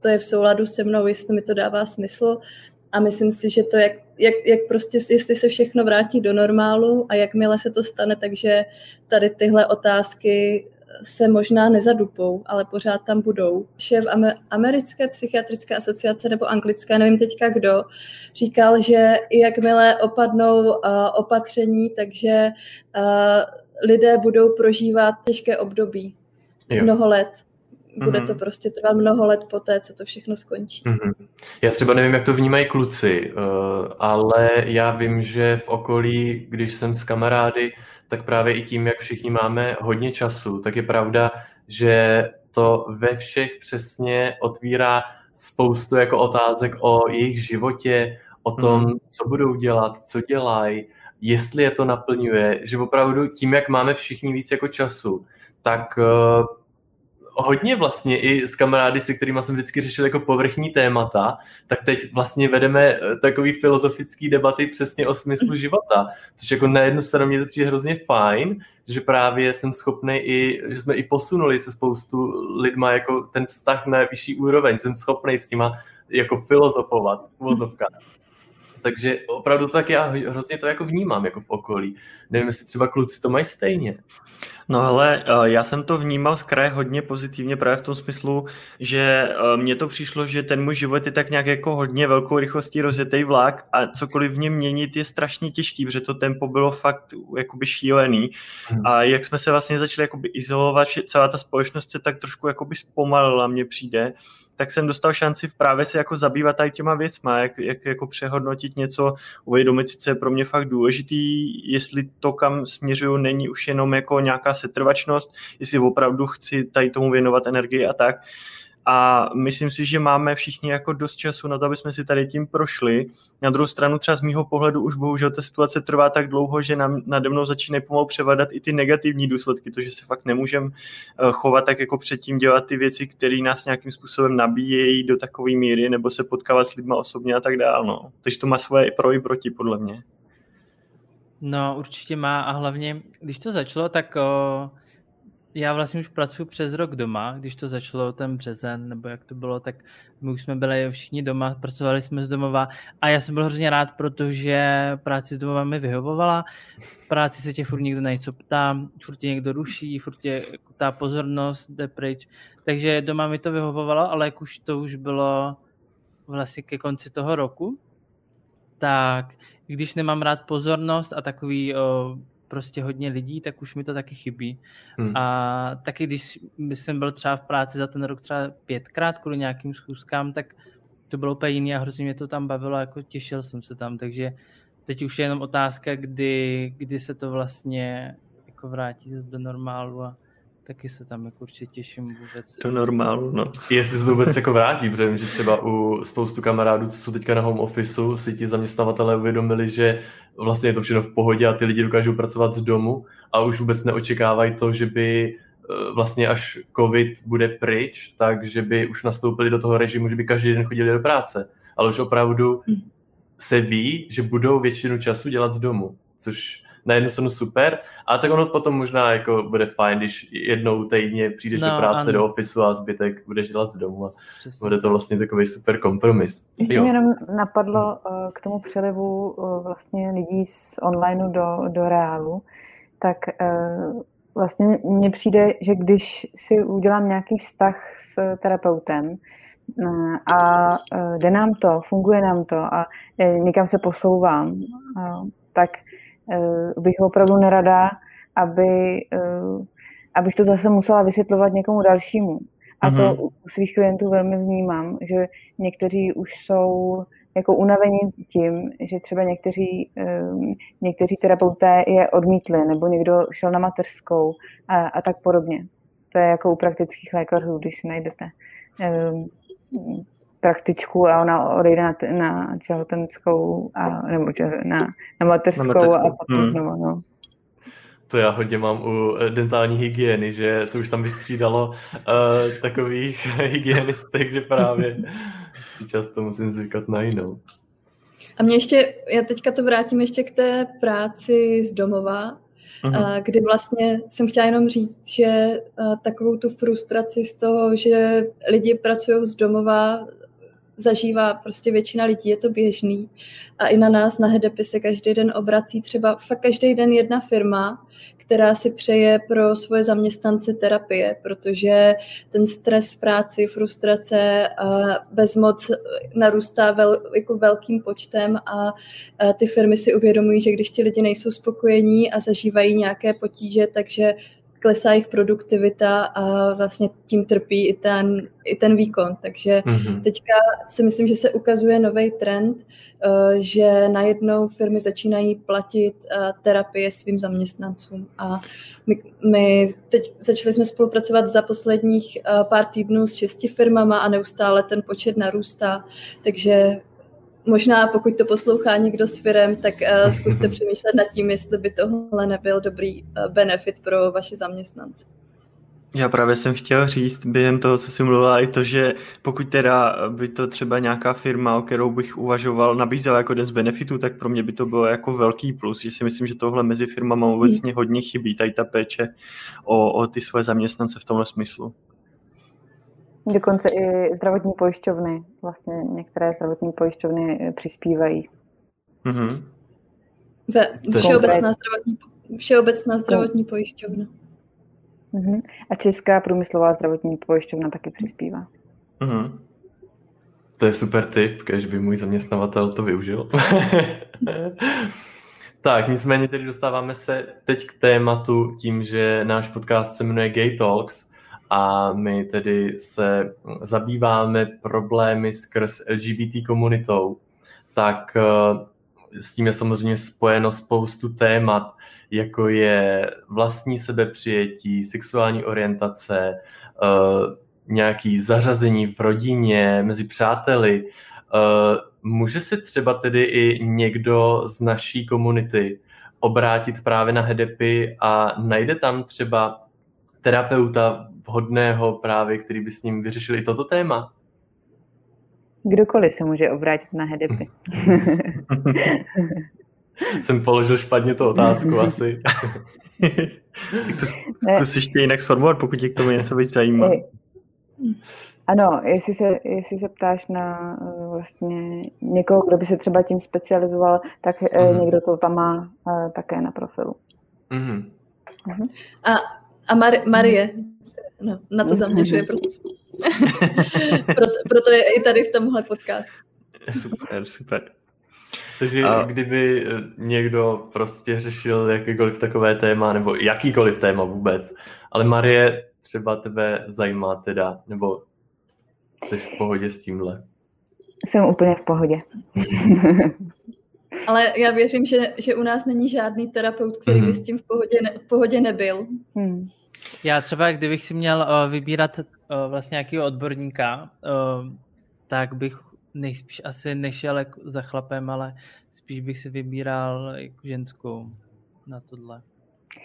to je v souladu se mnou, jestli mi to dává smysl. A myslím si, že to, jak, jak, jak prostě, jestli se všechno vrátí do normálu a jakmile se to stane, takže tady tyhle otázky se možná nezadupou, ale pořád tam budou. Šéf americké psychiatrické asociace nebo anglické, nevím teďka kdo, říkal, že jakmile opadnou uh, opatření, takže uh, lidé budou prožívat těžké období. Jo. Mnoho let. Bude mm-hmm. to prostě trvat mnoho let poté, co to všechno skončí. Mm-hmm. Já třeba nevím, jak to vnímají kluci, uh, ale já vím, že v okolí, když jsem s kamarády, tak právě i tím, jak všichni máme hodně času, tak je pravda, že to ve všech přesně otvírá spoustu jako otázek o jejich životě, o tom, mm. co budou dělat, co dělají, jestli je to naplňuje, že opravdu tím, jak máme všichni víc jako času, tak uh, hodně vlastně i s kamarády, se kterými jsem vždycky řešil jako povrchní témata, tak teď vlastně vedeme eh, takový filozofický debaty přesně o smyslu života, což jako na jednu stranu mě to přijde hrozně fajn, že právě jsem schopný i, že jsme i posunuli se spoustu lidma jako ten vztah na vyšší úroveň, jsem schopný s nima jako filozofovat v Takže opravdu tak já hrozně to jako vnímám jako v okolí. Nevím, jestli třeba kluci to mají stejně. No ale eh, já jsem to vnímal z kraje hodně pozitivně právě v tom smyslu, že eh, mně to přišlo, že ten můj život je tak nějak jako hodně velkou rychlostí rozjetý vlak a cokoliv v něm měnit je strašně těžký, protože to tempo bylo fakt jakoby šílený hmm. a jak jsme se vlastně začali jakoby izolovat, celá ta společnost se tak trošku jakoby zpomalila, mně přijde, tak jsem dostal šanci právě se jako zabývat tady těma věcma, jak, jak jako přehodnotit něco, uvědomit si, co je pro mě fakt důležitý, jestli to, kam směřuju, není už jenom jako nějaká setrvačnost, jestli opravdu chci tady tomu věnovat energii a tak. A myslím si, že máme všichni jako dost času na to, aby jsme si tady tím prošli. Na druhou stranu třeba z mýho pohledu už bohužel ta situace trvá tak dlouho, že nám nade mnou začínají pomalu převadat i ty negativní důsledky, to, že se fakt nemůžeme eh, chovat tak jako předtím, dělat ty věci, které nás nějakým způsobem nabíjejí do takové míry, nebo se potkávat s lidmi osobně a tak dále. No. Takže to má svoje pro i proti, podle mě. No, určitě má a hlavně, když to začalo, tak o, já vlastně už pracuji přes rok doma, když to začalo ten březen, nebo jak to bylo, tak my už jsme byli všichni doma, pracovali jsme z domova a já jsem byl hrozně rád, protože práci z domova mi vyhovovala, práci se tě furt někdo na něco ptá, furt tě někdo ruší, furt tě ta pozornost jde pryč, takže doma mi to vyhovovalo, ale jak už to už bylo vlastně ke konci toho roku, tak když nemám rád pozornost a takový o, prostě hodně lidí, tak už mi to taky chybí. Hmm. A taky když jsem byl třeba v práci za ten rok třeba pětkrát kvůli nějakým schůzkám, tak to bylo úplně jiný a hrozně mě to tam bavilo, jako těšil jsem se tam, takže teď už je jenom otázka, kdy, kdy se to vlastně jako vrátí zase do normálu a taky se tam jako určitě těším vůbec. Do normálu, no. Jestli se to vůbec jako vrátí, protože vím, že třeba u spoustu kamarádů, co jsou teďka na home officeu, si ti zaměstnavatelé uvědomili, že vlastně je to všechno v pohodě a ty lidi dokážou pracovat z domu a už vůbec neočekávají to, že by eh, vlastně až covid bude pryč, takže by už nastoupili do toho režimu, že by každý den chodili do práce. Ale už opravdu hm. se ví, že budou většinu času dělat z domu, což na jednu stranu super, a tak ono potom možná jako bude fajn, když jednou týdně přijdeš no, do práce, ano. do ofisu a zbytek budeš dělat z domu a Přesně. bude to vlastně takový super kompromis. Ještě mě jenom napadlo uh, k tomu přelivu uh, vlastně lidí z online do, do reálu, tak uh, vlastně mně přijde, že když si udělám nějaký vztah s terapeutem, a jde nám to, funguje nám to a někam se posouvám, tak Eh, bych opravdu nerada, aby, eh, abych to zase musela vysvětlovat někomu dalšímu. A to mm-hmm. u svých klientů velmi vnímám, že někteří už jsou jako unavení tím, že třeba někteří, eh, někteří terapeuté je odmítli, nebo někdo šel na mateřskou a, a tak podobně. To je jako u praktických lékařů, když si najdete praktičku a ona odejde na, na těhotenskou a, nebo na, na mateřskou, na mateřskou. a potom hmm. znovu, no. To já hodně mám u eh, dentální hygieny, že se už tam vystřídalo uh, takových hygienistek, že právě si často musím zvykat na jinou. A mě ještě, já teďka to vrátím ještě k té práci z domova, uh-huh. kdy vlastně jsem chtěla jenom říct, že takovou tu frustraci z toho, že lidi pracují z domova, zažívá prostě většina lidí, je to běžný. A i na nás na Hedepy se každý den obrací třeba fakt každý den jedna firma, která si přeje pro svoje zaměstnance terapie, protože ten stres v práci, frustrace a bezmoc narůstá vel, jako velkým počtem a ty firmy si uvědomují, že když ti lidi nejsou spokojení a zažívají nějaké potíže, takže klesá jejich produktivita a vlastně tím trpí i ten, i ten výkon. Takže mm-hmm. teďka si myslím, že se ukazuje nový trend, uh, že najednou firmy začínají platit uh, terapie svým zaměstnancům. A my, my teď začali jsme spolupracovat za posledních uh, pár týdnů s šesti firmama a neustále ten počet narůstá. Takže možná pokud to poslouchá někdo s firem, tak uh, zkuste přemýšlet nad tím, jestli by tohle nebyl dobrý uh, benefit pro vaše zaměstnance. Já právě jsem chtěl říct během toho, co jsi mluvila, i to, že pokud teda by to třeba nějaká firma, o kterou bych uvažoval, nabízela jako jeden z benefitů, tak pro mě by to bylo jako velký plus, že si myslím, že tohle mezi firmama obecně hodně chybí, tady ta péče o, o ty svoje zaměstnance v tomhle smyslu. Dokonce i zdravotní pojišťovny, vlastně některé zdravotní pojišťovny eh, přispívají. Mm-hmm. Ve, všeobecná, zdravotní, všeobecná zdravotní pojišťovna. Mm-hmm. A Česká průmyslová zdravotní pojišťovna taky přispívá. Mm-hmm. To je super tip, když by můj zaměstnavatel to využil. tak, nicméně tedy dostáváme se teď k tématu tím, že náš podcast se jmenuje Gay Talks a my tedy se zabýváme problémy skrz LGBT komunitou, tak eh, s tím je samozřejmě spojeno spoustu témat, jako je vlastní sebepřijetí, sexuální orientace, eh, nějaký zařazení v rodině, mezi přáteli. Eh, může se třeba tedy i někdo z naší komunity obrátit právě na Hedepy a najde tam třeba terapeuta vhodného právě, který by s ním vyřešil i toto téma? Kdokoliv se může obrátit na hedepy. Jsem položil špatně tu otázku asi. tak to zkus ještě jinak sformulovat, pokud tě k tomu něco víc zajímá. Ano, jestli se, jestli se ptáš na eh, vlastně někoho, kdo by se třeba tím specializoval, tak mm-hmm. někdo to tam má uh, také na profilu. Mm-hmm. Uh-huh. A a Mar- Marie no, na to zaměřuje, proto, proto, proto je i tady v tomhle podcastu. Super, super. Takže a... kdyby eh, někdo prostě řešil jakýkoliv takové téma, nebo jakýkoliv téma vůbec, ale Marie třeba tebe zajímá teda, nebo jsi v pohodě s tímhle? Jsem úplně v pohodě. Ale já věřím, že, že u nás není žádný terapeut, který by mhm. s tím v pohodě, ne, v pohodě nebyl. Hmm. Já třeba, kdybych si měl uh, vybírat uh, vlastně nějakého odborníka, uh, tak bych nejspíš asi nešel jako za chlapem, ale spíš bych si vybíral jako ženskou na tohle.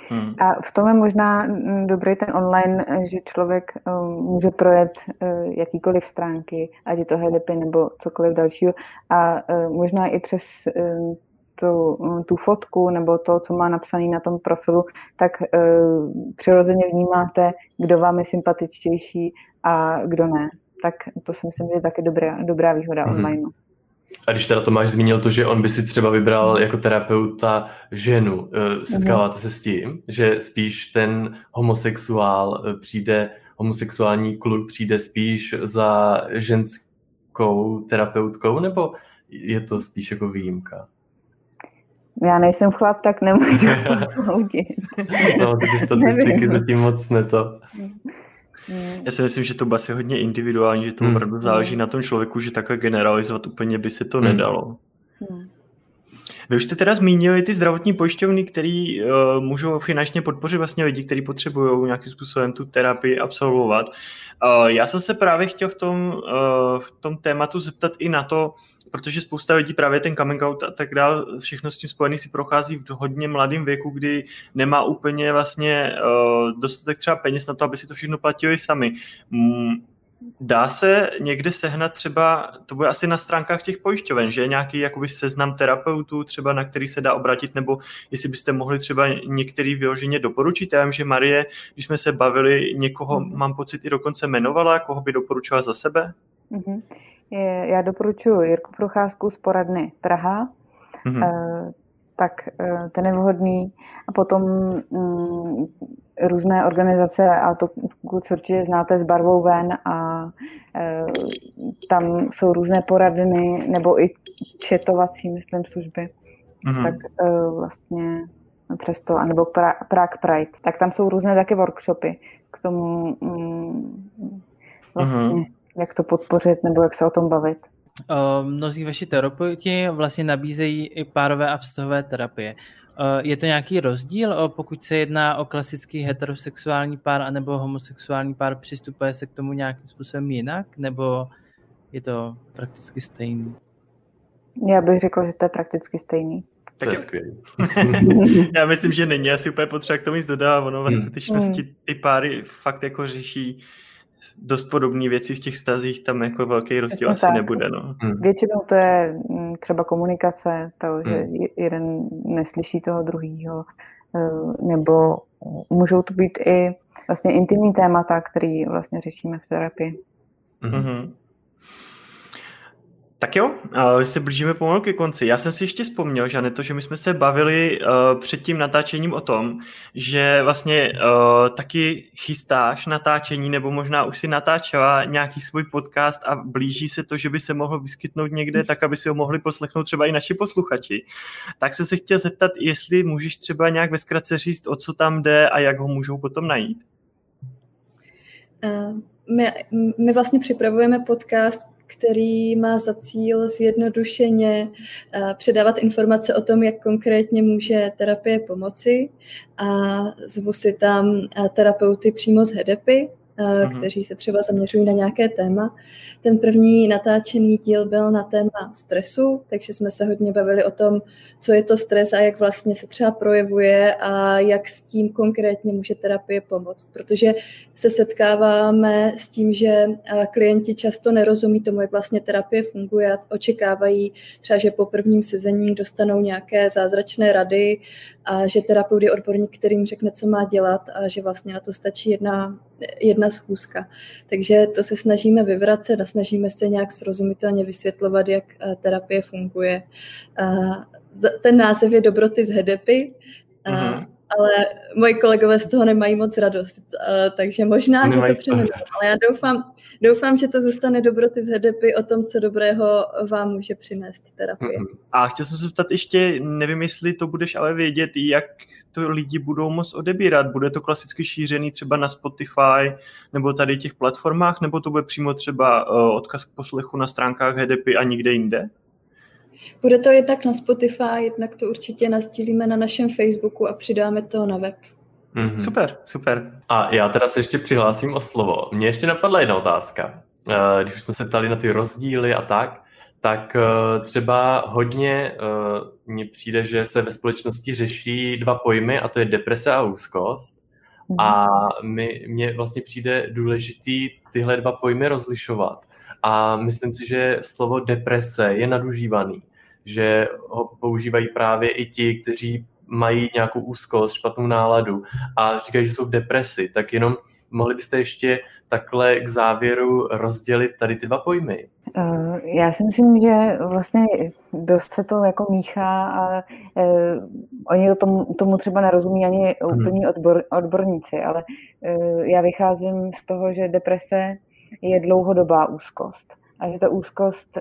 Hmm. A v tom je možná mm, dobrý ten online, že člověk um, může projet uh, jakýkoliv stránky, ať je to HDP nebo cokoliv dalšího a uh, možná i přes uh, tu, tu fotku nebo to, co má napsané na tom profilu, tak uh, přirozeně vnímáte, kdo vám je sympatičtější a kdo ne. Tak to si myslím, že je taky dobrá, dobrá výhoda mm-hmm. online. A když teda Tomáš zmínil to, že on by si třeba vybral jako terapeuta ženu, eh, setkáváte se s tím, že spíš ten homosexuál eh, přijde, homosexuální kluk přijde spíš za ženskou terapeutkou, nebo je to spíš jako výjimka? Já nejsem chlap, tak nemůžu posoudit. no, ty statistiky zatím moc ne to. Hmm. Já si myslím, že to bude asi hodně individuální, že to hmm. opravdu záleží na tom člověku, že takhle generalizovat úplně by se to hmm. nedalo. Vy už jste teda zmínili ty zdravotní pojišťovny, které uh, můžou finančně podpořit vlastně lidi, kteří potřebují nějakým způsobem tu terapii absolvovat. Uh, já jsem se právě chtěl v tom, uh, v tom tématu zeptat i na to, protože spousta lidí právě ten coming out a tak dále, všechno s tím spojený si prochází v hodně mladém věku, kdy nemá úplně vlastně uh, dostatek třeba peněz na to, aby si to všechno platili sami. Mm, Dá se někde sehnat třeba, to bude asi na stránkách těch pojišťoven, že nějaký jakoby seznam terapeutů, třeba na který se dá obratit, nebo jestli byste mohli třeba některý vyloženě doporučit. Já vím, že Marie, když jsme se bavili, někoho, mm-hmm. mám pocit, i dokonce jmenovala, koho by doporučila za sebe? Mm-hmm. Já doporučuji Jirku Procházku z poradny Praha, mm-hmm. tak eh, ten je vhodný. A potom mm, různé organizace, a to určitě znáte s barvou ven a e, tam jsou různé poradny nebo i četovací, myslím, služby. Mm-hmm. Tak e, vlastně přesto, anebo pra, Prague Pride, tak tam jsou různé taky workshopy k tomu mm, vlastně, mm-hmm. jak to podpořit nebo jak se o tom bavit. Mnozí vaši terapeuti vlastně nabízejí i párové a vztahové terapie. Eh, je to nějaký rozdíl, pokud se jedná o klasický heterosexuální pár anebo homosexuální pár, přistupuje se k tomu nějakým způsobem jinak, nebo je to prakticky stejný? Já bych řekl, že to je prakticky stejný. Tak to je skvělé. Já myslím, že není asi úplně potřeba k tomu nic dodávat. Ono ve hmm. skutečnosti ty páry fakt jako řeší dost podobné věci v těch stazích, tam jako velký rozdíl asi tak. nebude. No. Hmm. Většinou to je mm, třeba komunikace, to, že hmm. jeden neslyší toho druhého, eh, nebo můžou to být i vlastně intimní témata, které vlastně řešíme v terapii. Mm-hmm. Tak jo, uh, se blížíme pomalu ke konci. Já jsem si ještě vzpomněl, že to, že my jsme se bavili uh, před tím natáčením o tom, že vlastně uh, taky chystáš natáčení, nebo možná už si natáčela nějaký svůj podcast a blíží se to, že by se mohl vyskytnout někde, tak aby si ho mohli poslechnout třeba i naši posluchači. Tak jsem se chtěl zeptat, jestli můžeš třeba nějak ve zkratce říct, o co tam jde a jak ho můžou potom najít. Uh, my, my vlastně připravujeme podcast který má za cíl zjednodušeně eh, předávat informace o tom, jak konkrétně může terapie pomoci a zvu si tam eh, terapeuty přímo z HEDEPy, mm-hmm. kteří se třeba zaměřují na nějaké téma. Ten první natáčený díl byl na téma stresu, takže jsme se hodně bavili o tom, co je to stres a jak vlastně se třeba projevuje a jak s tím konkrétně může terapie pomoct. Protože se setkáváme s tím, že klienti často nerozumí tomu, jak vlastně terapie funguje a očekávají třeba, že po prvním sezení dostanou nějaké zázračné rady a že terapeut je odborník, kterým řekne, co má dělat a že vlastně na to stačí jedna, jedna schůzka. Takže to se snažíme vyvracet a snažíme se nějak srozumitelně vysvětlovat, jak eh, terapie funguje. Ten název je Dobroty z Hedepy. Mm-hmm ale moji kolegové z toho nemají moc radost, takže možná, Nemají že to přeměním, ale já doufám, doufám, že to zůstane dobroty z HDPy o tom, co dobrého vám může přinést terapie. A chtěl jsem se zeptat ještě, nevím, jestli to budeš ale vědět, jak to lidi budou moc odebírat. Bude to klasicky šířený třeba na Spotify nebo tady těch platformách, nebo to bude přímo třeba uh, odkaz k poslechu na stránkách HDPy a nikde jinde? Bude to jednak na Spotify, jednak to určitě nastílíme na našem Facebooku a přidáme to na web. Mm-hmm. Super, super. A já teda se ještě přihlásím o slovo. Mně ještě napadla jedna otázka. Eh, když jsme se ptali na ty rozdíly a tak, tak eh, třeba hodně eh, mně přijde, že se ve společnosti řeší dva pojmy a to je deprese a úzkost. A mi, mně vlastně přijde důležitý tyhle dva pojmy rozlišovat. A myslím si, že slovo deprese je nadužívaný, že ho používají právě i ti, kteří mají nějakou úzkost, špatnou náladu a říkají, že jsou v depresi, tak jenom mohli byste ještě takhle k závěru rozdělit tady ty dva pojmy? Eh, já si myslím, že vlastně dost se to jako míchá a uh, oni tomu, tomu třeba nerozumí ani mhm. úplní odbor, odborníci, ale uh, já vycházím z toho, že deprese je dlouhodobá úzkost a že ta úzkost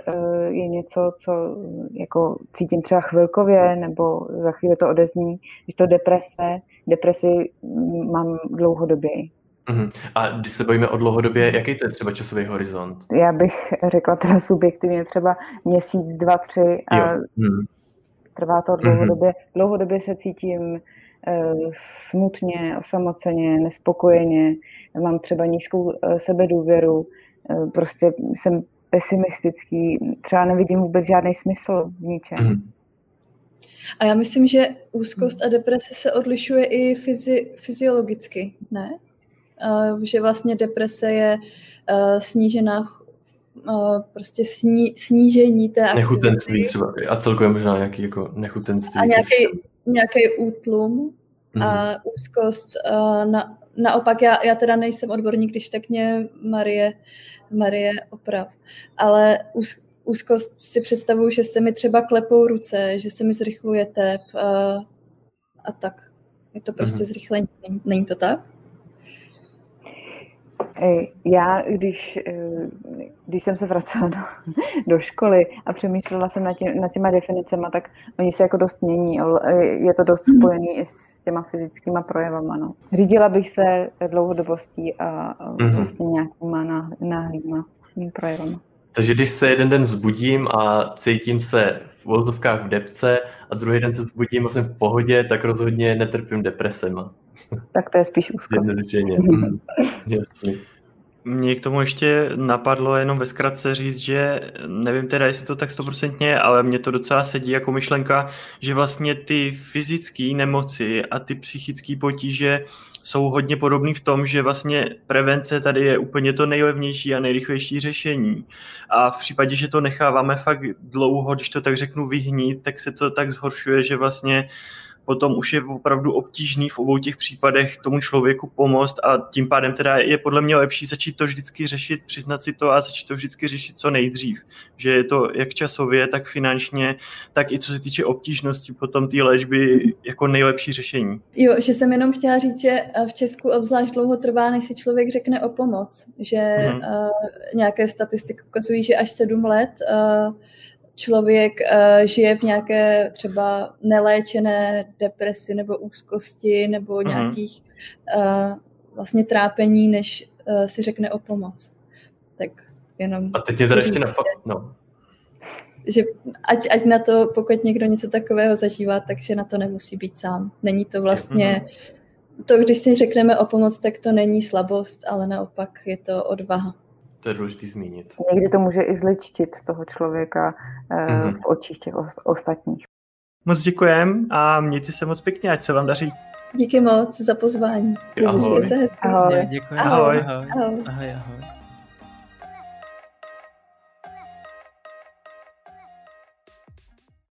je něco, co jako cítím třeba chvilkově nebo za chvíli to odezní, když to deprese, depresi mám dlouhodobě. Uh-huh. A když se bojíme o dlouhodobě, jaký to je třeba časový horizont? Já bych řekla teda subjektivně třeba měsíc, dva, tři a jo. Hmm. trvá to dlouhodobě. Uh-huh. Dlouhodobě se cítím uh, smutně, osamoceně, nespokojeně, mám třeba nízkou uh, sebedůvěru, prostě jsem pesimistický, třeba nevidím vůbec žádný smysl v ničem. Uh-huh. A já myslím, že úzkost a deprese se odlišuje i fyzi- fyziologicky, ne? uh, že vlastně deprese je uh, snížená uh, prostě sní, snížení té aktivity. Nechutenství třeba a celkově možná nějaký jako nechutenství. A nějaký, nějaký útlum. A úzkost. Uh, na, naopak já, já teda nejsem odborník, když tak mě Marie, Marie oprav, ale úz, úzkost si představuju, že se mi třeba klepou ruce, že se mi zrychluje tep uh, a tak. Je to prostě mm-hmm. zrychlení, není to tak? Já, když, eh, když jsem se vracela do, do školy a přemýšlela jsem nad, tě, nad těma definicemi, tak oni se jako dost mění. Je to dost mhm. spojený i s těma fyzickýma projevama. No. Řídila bych se dlouhodobostí a mm-hmm. vlastně nějakýma náhlýma projevama. Takže když se jeden den vzbudím a cítím se v vozovkách v depce a druhý den se vzbudím a jsem v pohodě, tak rozhodně netrpím depresema. Tak to je spíš úzkost. Zjednodušeně. Mm, jasný. Mě k tomu ještě napadlo jenom ve zkratce říct, že nevím teda, jestli to tak stoprocentně, ale mě to docela sedí jako myšlenka, že vlastně ty fyzické nemoci a ty psychické potíže jsou hodně podobný v tom, že vlastně prevence tady je úplně to nejlevnější a nejrychlejší řešení. A v případě, že to necháváme fakt dlouho, když to tak řeknu, vyhnít, tak se to tak zhoršuje, že vlastně uh, potom už je opravdu obtížný v obou těch případech tomu člověku pomoct a tím pádem teda je podle mě lepší začít to vždycky řešit, přiznat si to a začít to vždycky řešit co nejdřív. Že je to jak časově, tak finančně, tak i co se týče obtížnosti potom té léčby jako nejlepší řešení. Jo, že jsem jenom chtěla říct, že v Česku obzvlášť dlouho trvá, než si člověk řekne o pomoc. Že mm-hmm. uh, nějaké statistiky ukazují, že až sedm let uh, člověk uh, žije v nějaké třeba neléčené depresi nebo úzkosti nebo uh-huh. nějakých uh, vlastně trápení, než uh, si řekne o pomoc. Tak jenom... A teď mě tady ještě napadlo. No. Že ať, ať na to, pokud někdo něco takového zažívá, takže na to nemusí být sám. Není to vlastně... Uh-huh. To, když si řekneme o pomoc, tak to není slabost, ale naopak je to odvaha. To je důležité zmínit. Někdy to může i zličtit toho člověka mm-hmm. v očích těch ostatních. Moc děkujem a mějte se moc pěkně, ať se vám daří. Díky moc za pozvání. Ahoj. Mějte se hezky. Ahoj. Děkuji. Ahoj. Ahoj. Ahoj. ahoj. ahoj.